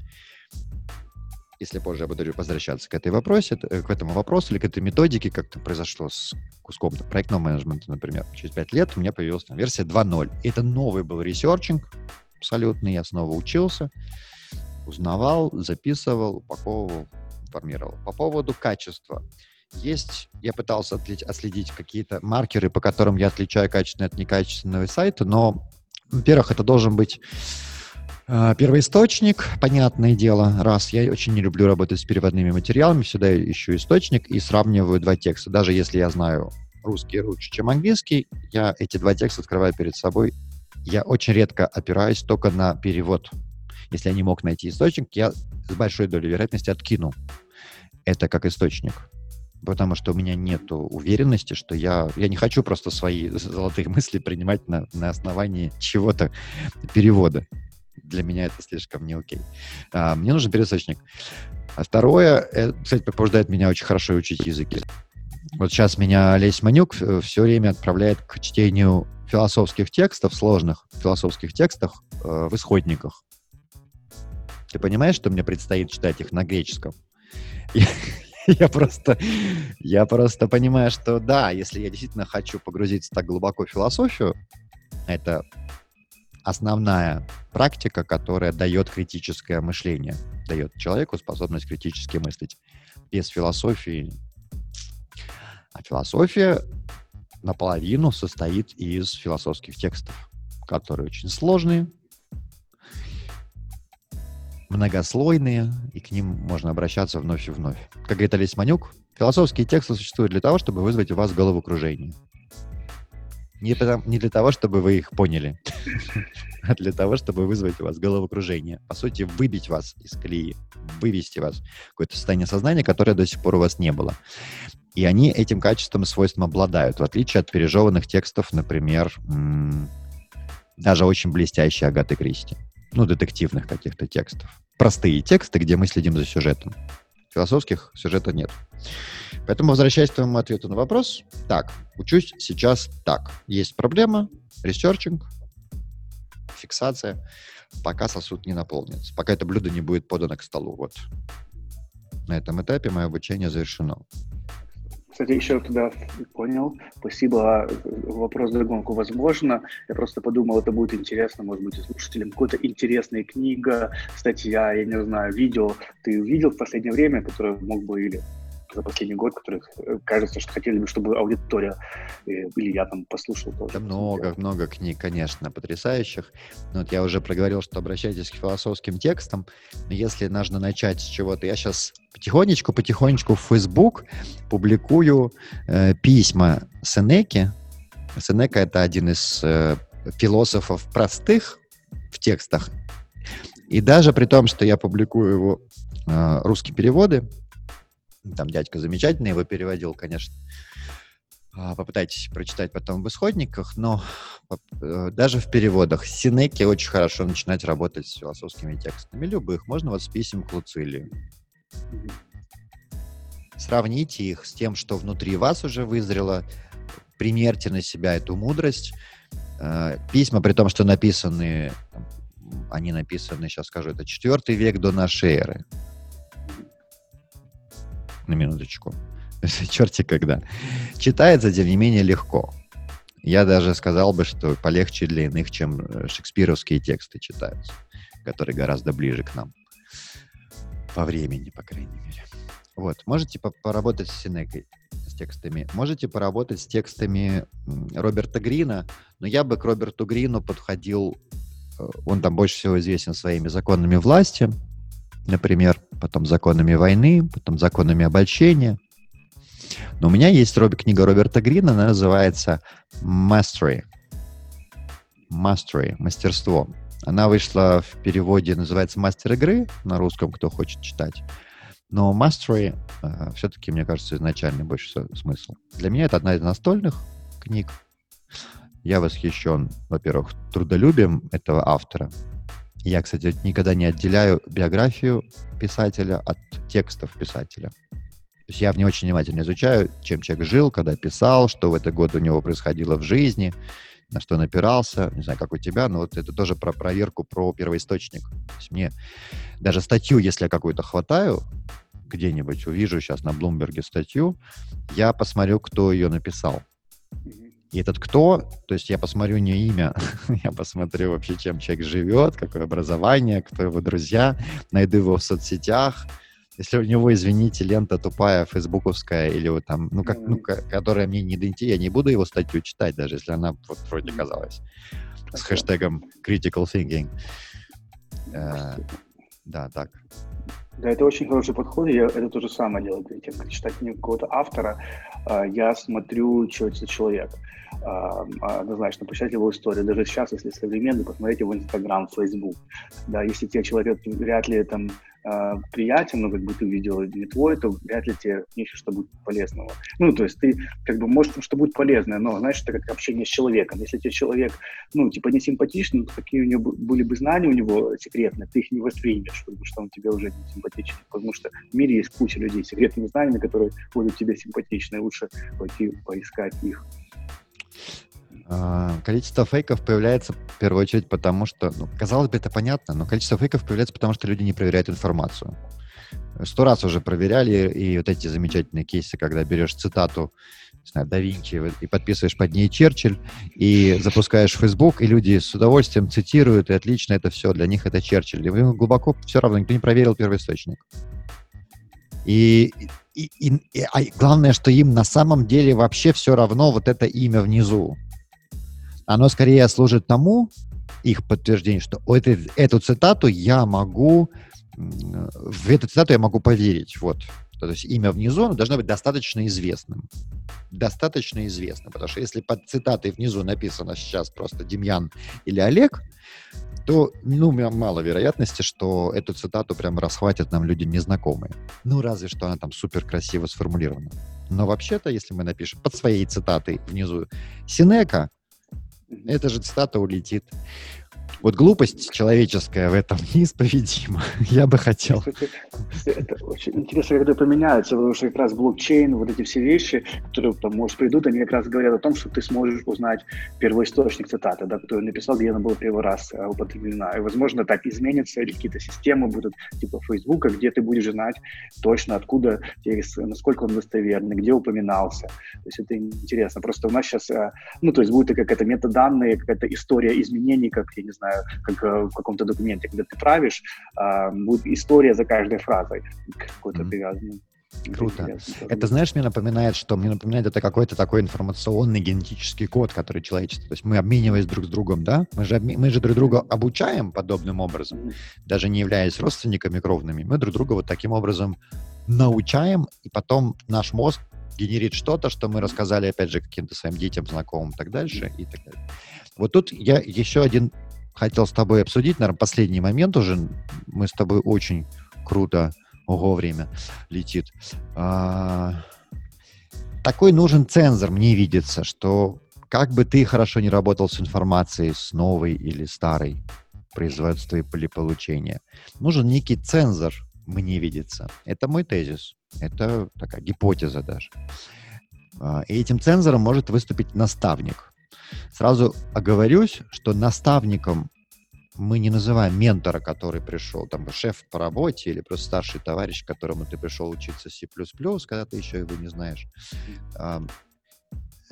Если позже я буду возвращаться к этой вопросе, к этому вопросу или к этой методике, как это произошло с куском проектного менеджмента, например. Через 5 лет у меня появилась там, версия 2.0. Это новый был researching абсолютный. Я снова учился, узнавал, записывал, упаковывал, информировал. По поводу качества. Есть, я пытался отследить какие-то маркеры, по которым я отличаю качественный от некачественного сайта, но, во-первых, это должен быть э, первоисточник, понятное дело, раз. Я очень не люблю работать с переводными материалами, всегда ищу источник и сравниваю два текста. Даже если я знаю русский лучше, чем английский, я эти два текста открываю перед собой. Я очень редко опираюсь только на перевод. Если я не мог найти источник, я с большой долей вероятности откину это как источник. Потому что у меня нет уверенности, что я... Я не хочу просто свои золотые мысли принимать на, на основании чего-то перевода. Для меня это слишком не окей. А, мне нужен пересочник. А второе, это, кстати, побуждает меня очень хорошо учить языки. Вот сейчас меня Лесь Манюк все время отправляет к чтению философских текстов, сложных философских текстах э, в исходниках. Ты понимаешь, что мне предстоит читать их на греческом? Я, просто, я просто понимаю, что да, если я действительно хочу погрузиться так глубоко в философию, это основная практика, которая дает критическое мышление, дает человеку способность критически мыслить. Без философии. А философия наполовину состоит из философских текстов, которые очень сложные, многослойные, и к ним можно обращаться вновь и вновь. Как говорит Олесь Манюк, философские тексты существуют для того, чтобы вызвать у вас головокружение. Не, потому, не для того, чтобы вы их поняли, а для того, чтобы вызвать у вас головокружение. По сути, выбить вас из колеи, вывести вас в какое-то состояние сознания, которое до сих пор у вас не было. И они этим качеством и свойством обладают, в отличие от пережеванных текстов, например, даже очень блестящей Агаты Кристи ну, детективных каких-то текстов. Простые тексты, где мы следим за сюжетом. Философских сюжета нет. Поэтому, возвращаясь к твоему ответу на вопрос, так, учусь сейчас так. Есть проблема, researching, фиксация, пока сосуд не наполнится, пока это блюдо не будет подано к столу. Вот. На этом этапе мое обучение завершено. Кстати, еще туда понял. Спасибо. Вопрос догонку возможно. Я просто подумал, это будет интересно, может быть, слушателям. Какая-то интересная книга, статья, я не знаю, видео. Ты видел в последнее время, которое мог бы или за последний год, которых э, кажется, что хотели бы, чтобы аудитория э, или я там послушал тоже. Да много, много книг, конечно, потрясающих. Вот я уже проговорил, что обращайтесь к философским текстам. Но если нужно начать с чего-то, я сейчас потихонечку, потихонечку в Facebook публикую э, письма Сенеки. Сенека — это один из э, философов простых в текстах. И даже при том, что я публикую его э, русские переводы, там дядька замечательный его переводил, конечно. А, попытайтесь прочитать потом в исходниках, но э, даже в переводах Синеки очень хорошо начинать работать с философскими текстами. Любых. Можно вот с писем к Луцилию. Сравните их с тем, что внутри вас уже вызрело. Примерьте на себя эту мудрость. Э, письма, при том, что написаны, они написаны, сейчас скажу, это четвертый век до нашей эры на минуточку. Черти когда. Читается, тем не менее, легко. Я даже сказал бы, что полегче для иных, чем э, шекспировские тексты читаются, которые гораздо ближе к нам. По времени, по крайней мере. Вот. Можете поработать с Синекой, с текстами. Можете поработать с текстами Роберта Грина, но я бы к Роберту Грину подходил... Э, он там больше всего известен своими законами власти, например, потом законами войны, потом законами обольщения. Но у меня есть книга Роберта Грина, она называется Mastery. Mastery, мастерство. Она вышла в переводе, называется «Мастер игры» на русском, кто хочет читать. Но Mastery э, все-таки, мне кажется, изначально больше смысл. Для меня это одна из настольных книг. Я восхищен, во-первых, трудолюбием этого автора. Я, кстати, никогда не отделяю биографию писателя от текстов писателя. То есть я в не очень внимательно изучаю, чем человек жил, когда писал, что в этот год у него происходило в жизни, на что напирался, не знаю, как у тебя, но вот это тоже про проверку, про первоисточник. То есть мне даже статью, если я какую-то хватаю, где-нибудь увижу сейчас на Блумберге статью, я посмотрю, кто ее написал. И этот кто, то есть я посмотрю не имя, я посмотрю вообще, чем человек живет, какое образование, кто его друзья, найду его в соцсетях. Если у него, извините, лента тупая, фейсбуковская, или вот там, ну, как, ну, которая мне не идентифицирует, я не буду его статью читать, даже если она вот вроде казалась. С хэштегом critical thinking. Э, да, так. Да, это очень хороший подход. Я это то же самое делаю перед как читать книгу какого-то автора. А, я смотрю, что это за человек. А, однозначно, почитать его историю. Даже сейчас, если современный, посмотреть его Инстаграм, Фейсбук. Да, если тебе человек вряд ли там приятен, но как бы ты видел не твой, то вряд ли тебе ищешь что будет полезного. Ну, то есть ты как бы, может, что будет полезное, но, знаешь, это как общение с человеком. Если тебе человек, ну, типа не симпатичный, то какие у него были бы знания у него секретные, ты их не воспримешь, потому что он тебе уже не симпатичен. Потому что в мире есть куча людей с секретными знаниями, которые будут тебе симпатичны. Лучше пойти поискать их. А, количество фейков появляется в первую очередь потому, что, ну, казалось бы, это понятно, но количество фейков появляется потому, что люди не проверяют информацию. Сто раз уже проверяли, и вот эти замечательные кейсы, когда берешь цитату, не знаю, да Винчи и подписываешь под ней Черчилль, и запускаешь Facebook, и люди с удовольствием цитируют, и отлично это все, для них это Черчилль. И глубоко все равно никто не проверил первоисточник. И, и, и, и а главное, что им на самом деле вообще все равно вот это имя внизу оно скорее служит тому, их подтверждение, что эту, эту цитату я могу, в эту цитату я могу поверить. Вот. То есть имя внизу должно быть достаточно известным. Достаточно известно, потому что если под цитатой внизу написано сейчас просто Демьян или Олег, то, ну, мало вероятности, что эту цитату прям расхватят нам люди незнакомые. Ну, разве что она там супер красиво сформулирована. Но вообще-то, если мы напишем под своей цитатой внизу Синека, эта же цитата улетит. Вот глупость человеческая в этом неисповедима. Я бы хотел. Это очень интересно, когда поменяется, потому что как раз блокчейн, вот эти все вещи, которые там, может, придут, они как раз говорят о том, что ты сможешь узнать первоисточник цитаты, да, который написал, где она была первый раз э, употреблена. И, возможно, так изменится, или какие-то системы будут, типа Фейсбука, где ты будешь знать точно, откуда, насколько он достоверный, где упоминался. То есть это интересно. Просто у нас сейчас, э, ну, то есть будет какая-то метаданные, какая-то история изменений, как, я не знаю, как э, в каком-то документе, когда ты правишь, а, будет история за каждой фразой какой-то mm-hmm. привязанной. Круто. Это, знаешь, мне напоминает, что мне напоминает это какой-то такой информационный генетический код, который человечество. То есть мы обмениваясь друг с другом, да? Мы же, мы же друг друга обучаем подобным образом, даже не являясь родственниками кровными. Мы друг друга вот таким образом научаем, и потом наш мозг генерит что-то, что мы рассказали, опять же, каким-то своим детям, знакомым и так дальше, и так далее. Вот тут я еще один хотел с тобой обсудить, наверное, последний момент уже. Мы с тобой очень круто Ого, время летит. А, такой нужен цензор, мне видится, что как бы ты хорошо не работал с информацией, с новой или старой производства или получения, нужен некий цензор, мне видится. Это мой тезис. Это такая гипотеза даже. А, и этим цензором может выступить наставник. Сразу оговорюсь, что наставником мы не называем ментора, который пришел, там, шеф по работе или просто старший товарищ, которому ты пришел учиться C++, когда ты еще его не знаешь.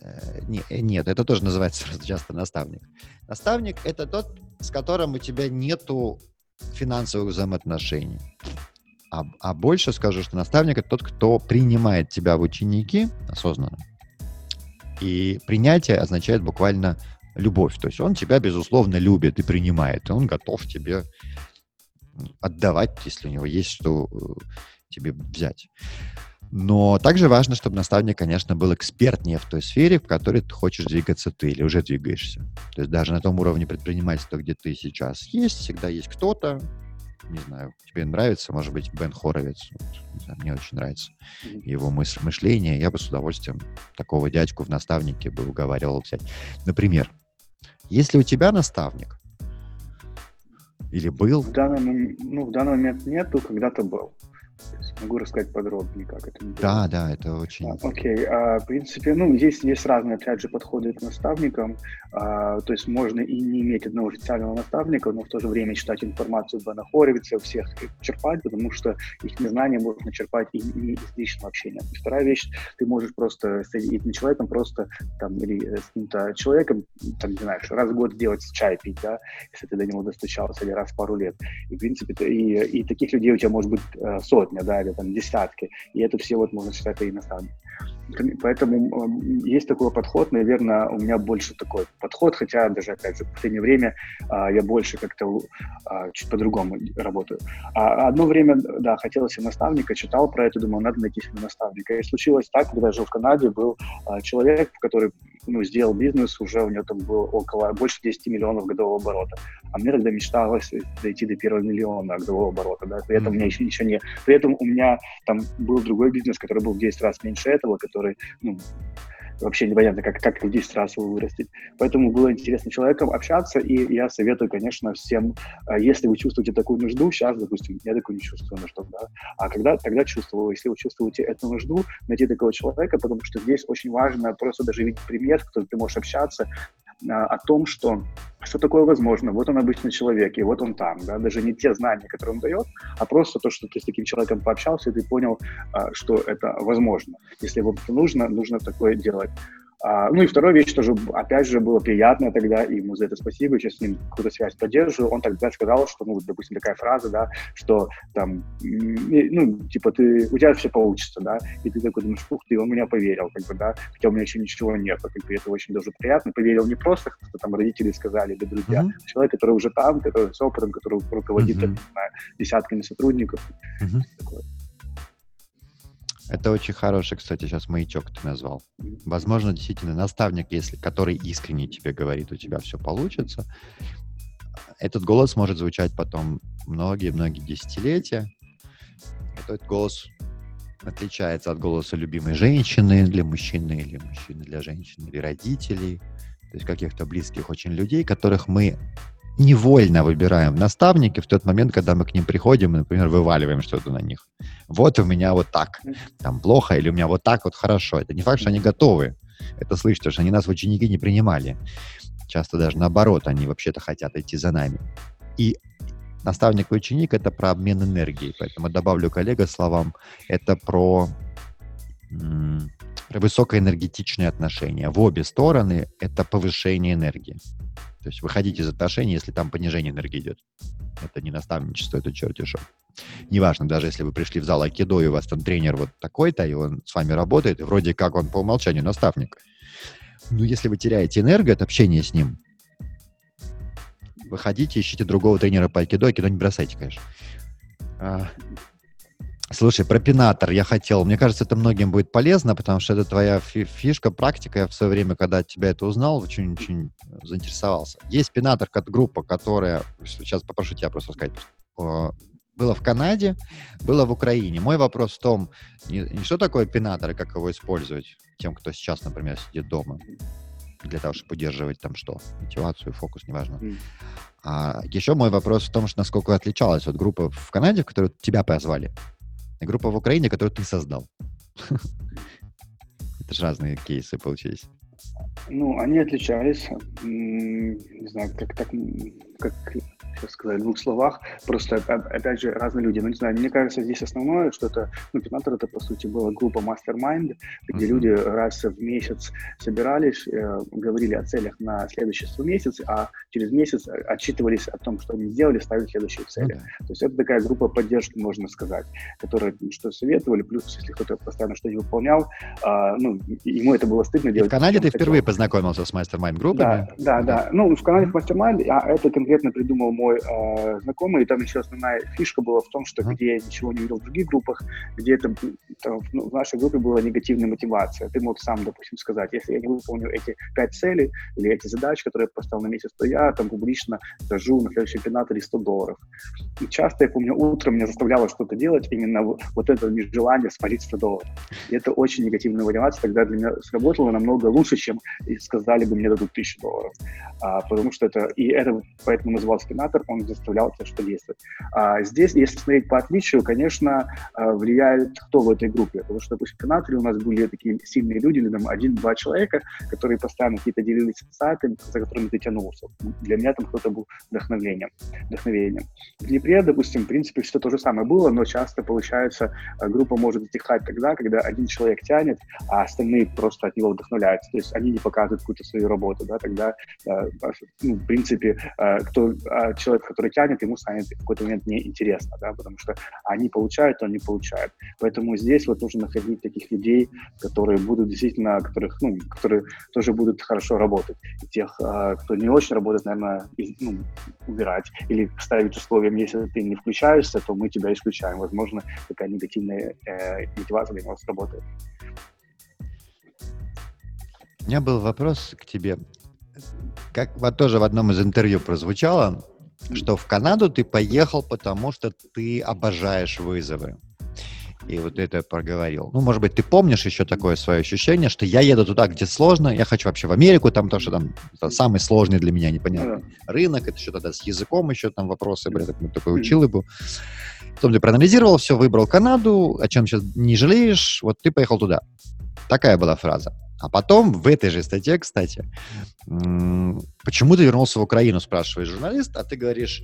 Э, не, э, нет, это тоже называется часто наставник. Наставник — это тот, с которым у тебя нету финансовых взаимоотношений. А, а больше скажу, что наставник — это тот, кто принимает тебя в ученики осознанно. И принятие означает буквально любовь. То есть он тебя, безусловно, любит и принимает, и он готов тебе отдавать, если у него есть что э, тебе взять. Но также важно, чтобы наставник, конечно, был экспертнее в той сфере, в которой ты хочешь двигаться ты или уже двигаешься. То есть даже на том уровне предпринимательства, где ты сейчас есть, всегда есть кто-то, не знаю, тебе нравится, может быть, Бен Хоровиц, вот, знаю, мне очень нравится его мысль, мышление, я бы с удовольствием такого дядьку в наставнике бы уговаривал взять. Например, если у тебя наставник, или был? В данный, ну, в данный момент нету, когда-то был могу рассказать подробнее, как это делать. Да, да, это очень... А, окей, а, в принципе, ну, здесь есть разные, опять же, подходы к наставникам, а, то есть можно и не иметь одного официального наставника, но в то же время читать информацию Бена Хоровица, всех черпать, потому что их незнание можно черпать и не из личного общения. И вторая вещь, ты можешь просто с этим человеком просто, там, или с каким-то человеком, там, не знаю, раз в год делать чай пить, да, если ты до него достучался, или раз в пару лет. И, в принципе, и, и таких людей у тебя может быть э, сотня, да, или там десятки, и это все вот можно считать иностранными. Поэтому есть такой подход, наверное, у меня больше такой подход, хотя даже, опять же, в последнее время а, я больше как-то а, чуть по-другому работаю. А одно время, да, хотел себе наставника, читал про это, думал, надо найти себе наставника. И случилось так, когда я жил в Канаде, был человек, который ну, сделал бизнес, уже у него там было около больше 10 миллионов годового оборота. А мне тогда мечталось дойти до первого миллиона годового оборота, да, при этом mm-hmm. у меня еще, еще не... При этом у меня там был другой бизнес, который был в 10 раз меньше этого, который, ну, вообще непонятно, как, как в 10 раз его вырастить. Поэтому было интересно человеком общаться, и я советую, конечно, всем, а, если вы чувствуете такую нужду, сейчас, допустим, я такую не чувствую нужду, да, а когда тогда чувствовал, если вы чувствуете эту нужду, найти такого человека, потому что здесь очень важно просто даже видеть пример, с которым ты можешь общаться, о том, что что такое возможно. Вот он обычный человек, и вот он там, да, даже не те знания, которые он дает, а просто то, что ты с таким человеком пообщался, и ты понял, а, что это возможно. Если вам это нужно, нужно такое делать. А, ну и вторая вещь тоже, опять же, было приятно тогда, и ему за это спасибо, сейчас с ним какую-то связь поддерживаю. Он тогда сказал, что, ну, допустим, такая фраза, да, что там, ну, типа, ты, у тебя все получится, да, и ты такой думаешь, ух ты, он меня поверил, как бы, да, хотя у меня еще ничего нет, как бы, это очень даже приятно. Поверил не просто, что там родители сказали или друзья, mm-hmm. человек, который уже там, который с опытом, который руководит, mm-hmm. там, десятками сотрудников. Mm-hmm. Такое. Это очень хороший, кстати, сейчас маячок ты назвал. Возможно, действительно, наставник, если, который искренне тебе говорит, у тебя все получится, этот голос может звучать потом многие-многие десятилетия. Этот голос отличается от голоса любимой женщины для мужчины или мужчины для женщины, или родителей, то есть каких-то близких очень людей, которых мы невольно выбираем наставники в тот момент, когда мы к ним приходим например, вываливаем что-то на них. Вот у меня вот так, там плохо, или у меня вот так вот хорошо. Это не факт, что они готовы это потому что они нас в ученики не принимали. Часто даже наоборот, они вообще-то хотят идти за нами. И наставник и ученик — это про обмен энергией. Поэтому добавлю коллега словам, это про, про высокоэнергетичные отношения. В обе стороны это повышение энергии. То есть выходить из отношений, если там понижение энергии идет. Это не наставничество, это черти шо. Неважно, даже если вы пришли в зал Акидо, и у вас там тренер вот такой-то, и он с вами работает, и вроде как он по умолчанию наставник. Но если вы теряете энергию от общения с ним, выходите, ищите другого тренера по айкидо, айкидо не бросайте, конечно. Слушай, про пинатор я хотел. Мне кажется, это многим будет полезно, потому что это твоя фишка, практика. Я в свое время, когда тебя это узнал, очень-очень заинтересовался. Есть пинатор, группа, которая... Сейчас попрошу тебя просто сказать. Было в Канаде, было в Украине. Мой вопрос в том, не, не что такое пинатор и как его использовать тем, кто сейчас, например, сидит дома для того, чтобы поддерживать там что? Мотивацию, фокус, неважно. Mm. А еще мой вопрос в том, что насколько отличалась вот группа в Канаде, в которую тебя позвали, группа в Украине, которую ты создал. Это же разные кейсы получились. Ну, они отличались. Не знаю, как так, как сейчас сказать, в двух словах. Просто, опять же, разные люди. Ну, не знаю, мне кажется, здесь основное, что это, ну, Пинатор это, по сути, была группа Mastermind, где люди раз в месяц собирались, э, говорили о целях на следующий месяц, а через месяц отчитывались о том, что они сделали, ставили следующие цели. Okay. То есть это такая группа поддержки, можно сказать, которая что советовали, плюс, если кто-то постоянно что-то выполнял, а, ну, ему это было стыдно делать. В Канаде ты хотел. впервые познакомился с Mastermind группами? Да, да, да. Ну, в Канаде в Mastermind, а это конкретно придумал мой э, знакомый, и там еще основная фишка была в том, что где я ничего не видел в других группах, где это там, ну, в нашей группе была негативная мотивация. Ты мог сам, допустим, сказать, если я не выполню эти пять целей или эти задачи, которые я поставил на месяц, то я там публично скажу на следующий чемпионате 100 долларов. И часто, я помню, утром меня заставляло что-то делать, именно вот, вот это нежелание спалить 100 долларов. И это очень негативная мотивация, тогда для меня сработало намного лучше, чем сказали бы, мне дадут 1000 долларов. А, потому что это, и это поэтому назывался спинатор, фактор, он заставлял тебя что действовать. А здесь, если смотреть по отличию, конечно, а, влияет кто в этой группе. Потому что, допустим, в Канатре у нас были такие сильные люди, там один-два человека, которые постоянно какие-то делились инсайтами, за которыми ты тянулся. Для меня там кто-то был вдохновением. вдохновением. В Днепре, допустим, в принципе, все то же самое было, но часто, получается, а, группа может затихать тогда, когда один человек тянет, а остальные просто от него вдохновляются. То есть они не показывают какую-то свою работу, да, тогда, а, ну, в принципе, кто человек человек, который тянет, ему станет в какой-то момент неинтересно, да, потому что они получают, он не получает. Поэтому здесь вот нужно находить таких людей, которые будут действительно, которых, ну, которые тоже будут хорошо работать. И тех, а, кто не очень работает, наверное, ну, убирать или ставить условием, если ты не включаешься, то мы тебя исключаем. Возможно, такая негативная э, мотивация для него сработает. У меня был вопрос к тебе. Как вот тоже в одном из интервью прозвучало, что в Канаду ты поехал, потому что ты обожаешь вызовы. И вот это проговорил. Ну, может быть, ты помнишь еще такое свое ощущение, что я еду туда, где сложно, я хочу вообще в Америку, там то, что там это самый сложный для меня непонятный рынок, это что тогда с языком еще там вопросы были, так, такой учил был. Потом ты проанализировал все, выбрал Канаду, о чем сейчас не жалеешь, вот ты поехал туда. Такая была фраза. А потом в этой же статье, кстати, почему ты вернулся в Украину, спрашивает журналист, а ты говоришь,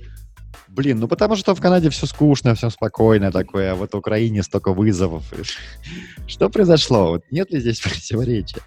блин, ну потому что в Канаде все скучно, все спокойно такое, а вот в Украине столько вызовов. Что произошло? Нет ли здесь противоречия?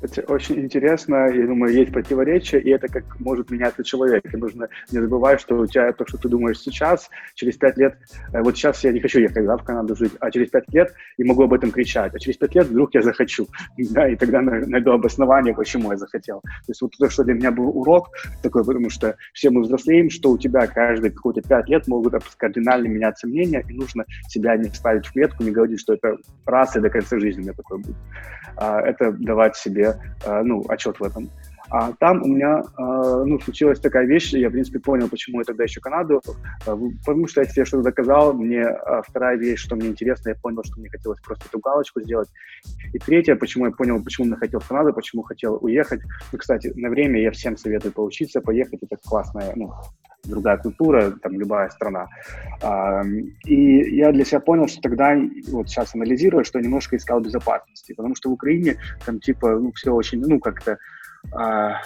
Это очень интересно, я думаю, есть противоречие, и это как может меняться человек. И нужно не забывать, что у тебя то, что ты думаешь сейчас, через пять лет, э, вот сейчас я не хочу ехать да, в Канаду жить, а через пять лет и могу об этом кричать, а через пять лет вдруг я захочу, да, и тогда найду обоснование, почему я захотел. То есть вот то, что для меня был урок такой, потому что все мы взрослеем, что у тебя каждые какие-то пять лет могут кардинально меняться мнения, и нужно себя не ставить в клетку, не говорить, что это раз и до конца жизни у меня такое будет. А, это давать себе, а, ну, отчет в этом. А там у меня, э, ну, случилась такая вещь, я, в принципе, понял, почему я тогда еще Канаду, э, потому что я себе что-то доказал, мне э, вторая вещь, что мне интересно, я понял, что мне хотелось просто эту галочку сделать. И третье, почему я понял, почему мне хотел в Канаду, почему хотел уехать. Ну, кстати, на время я всем советую поучиться, поехать, это классная, ну, другая культура, там любая страна. И я для себя понял, что тогда, вот сейчас анализирую, что немножко искал безопасности, потому что в Украине там типа, ну, все очень, ну, как-то а,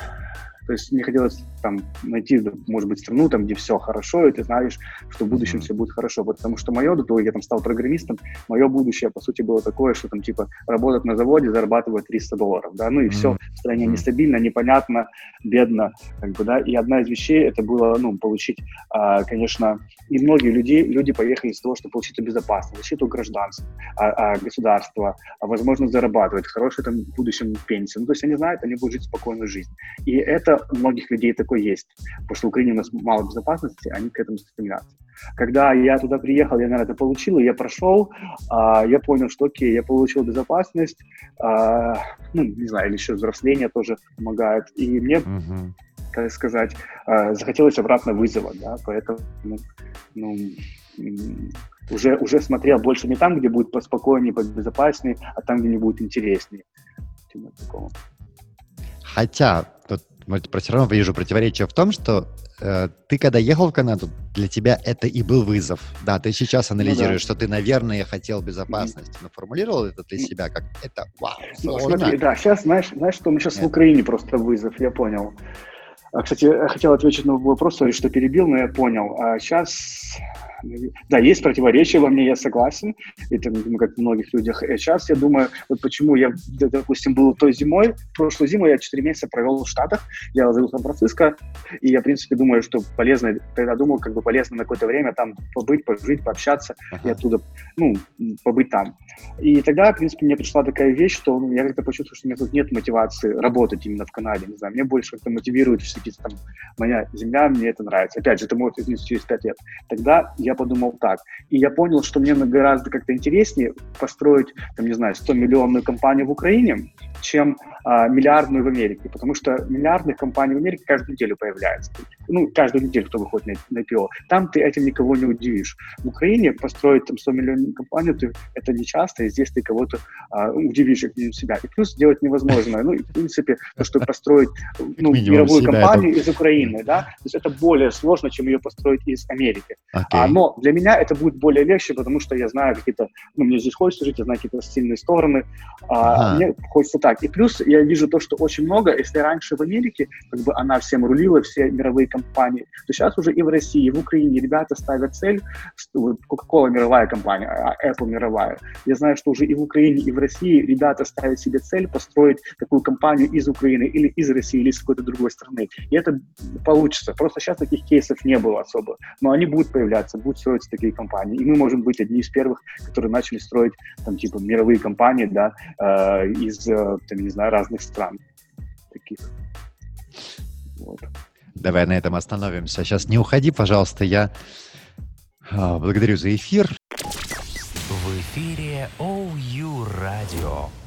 то есть мне хотелось там найти, может быть, страну, там, где все хорошо, и ты знаешь, что в будущем все будет хорошо. Потому что мое, до того, я там стал программистом, мое будущее, по сути, было такое, что там, типа, работать на заводе, зарабатывать 300 долларов, да, ну и все в стране нестабильно, непонятно, бедно, как бы, да, и одна из вещей это было, ну, получить, а, конечно, и многие люди, люди поехали из того, чтобы получить безопасность, защиту гражданства, а, а, государства, а, возможность зарабатывать, хорошую там в будущем пенсию, ну, то есть они знают, они будут жить спокойную жизнь. И это у многих людей такой есть, потому что в Украине у нас мало безопасности, они к этому стремятся. Когда я туда приехал, я, наверное, это получил, я прошел, а, я понял, что окей, я получил безопасность, а, ну, не знаю, или еще взросление тоже помогает, и мне, uh-huh. как сказать, а, захотелось обратно вызова, да, поэтому, ну, уже, уже смотрел больше не там, где будет поспокойнее, побезопаснее, а там, где мне будет интереснее. Хотя, тут все равно вижу противоречие в том, что э, ты, когда ехал в Канаду, для тебя это и был вызов. Да, ты сейчас анализируешь, ну, да. что ты, наверное, хотел безопасности, но формулировал это для себя как это вау, ну, смотри, да, сейчас, знаешь, знаешь, что мы сейчас Нет. в Украине просто вызов, я понял. А, кстати, я хотел ответить на вопрос, что перебил, но я понял. А сейчас да, есть противоречия во мне, я согласен, это ну, как в многих людях. Сейчас я думаю, вот почему я, допустим, был той зимой, прошлой зимой я 4 месяца провел в Штатах, я жил в Сан-Франциско, и я, в принципе, думаю, что полезно, тогда думал, как бы полезно на какое-то время там побыть, пожить, пообщаться, uh-huh. и оттуда, ну, побыть там. И тогда, в принципе, мне пришла такая вещь, что ну, я как-то почувствовал, что у меня тут нет мотивации работать именно в Канаде, не знаю, мне больше как-то мотивирует все-таки там моя земля, мне это нравится. Опять же, это может измениться через 5 лет. Тогда я я подумал так. И я понял, что мне гораздо как-то интереснее построить, там, не знаю, 100-миллионную компанию в Украине, чем а, миллиардную в Америке, потому что миллиардных компаний в Америке каждую неделю появляется. Ну, каждую неделю, кто выходит на, на IPO. Там ты этим никого не удивишь. В Украине построить там 100 миллионную компанию, ты, это не часто, и здесь ты кого-то а, удивишь как себя. И плюс сделать невозможно. Ну, и, в принципе, то, что построить ну, мировую компанию это... из Украины, да, то есть это более сложно, чем ее построить из Америки. Okay. А, но для меня это будет более легче, потому что я знаю какие-то, ну, мне здесь хочется жить, я знаю какие-то сильные стороны, а, ага. мне хочется так. И плюс я вижу то, что очень много, если раньше в Америке как бы она всем рулила, все мировые компании, то сейчас уже и в России, и в Украине ребята ставят цель, Coca-Cola мировая компания, а Apple мировая. Я знаю, что уже и в Украине, и в России ребята ставят себе цель построить такую компанию из Украины или из России, или из какой-то другой страны. И это получится. Просто сейчас таких кейсов не было особо. Но они будут появляться, будут строиться такие компании. И мы можем быть одни из первых, которые начали строить там типа мировые компании, да, э, из, э, там, не знаю, разных стран таких. Вот. Давай на этом остановимся. Сейчас не уходи, пожалуйста, я а, благодарю за эфир. В эфире OU Radio.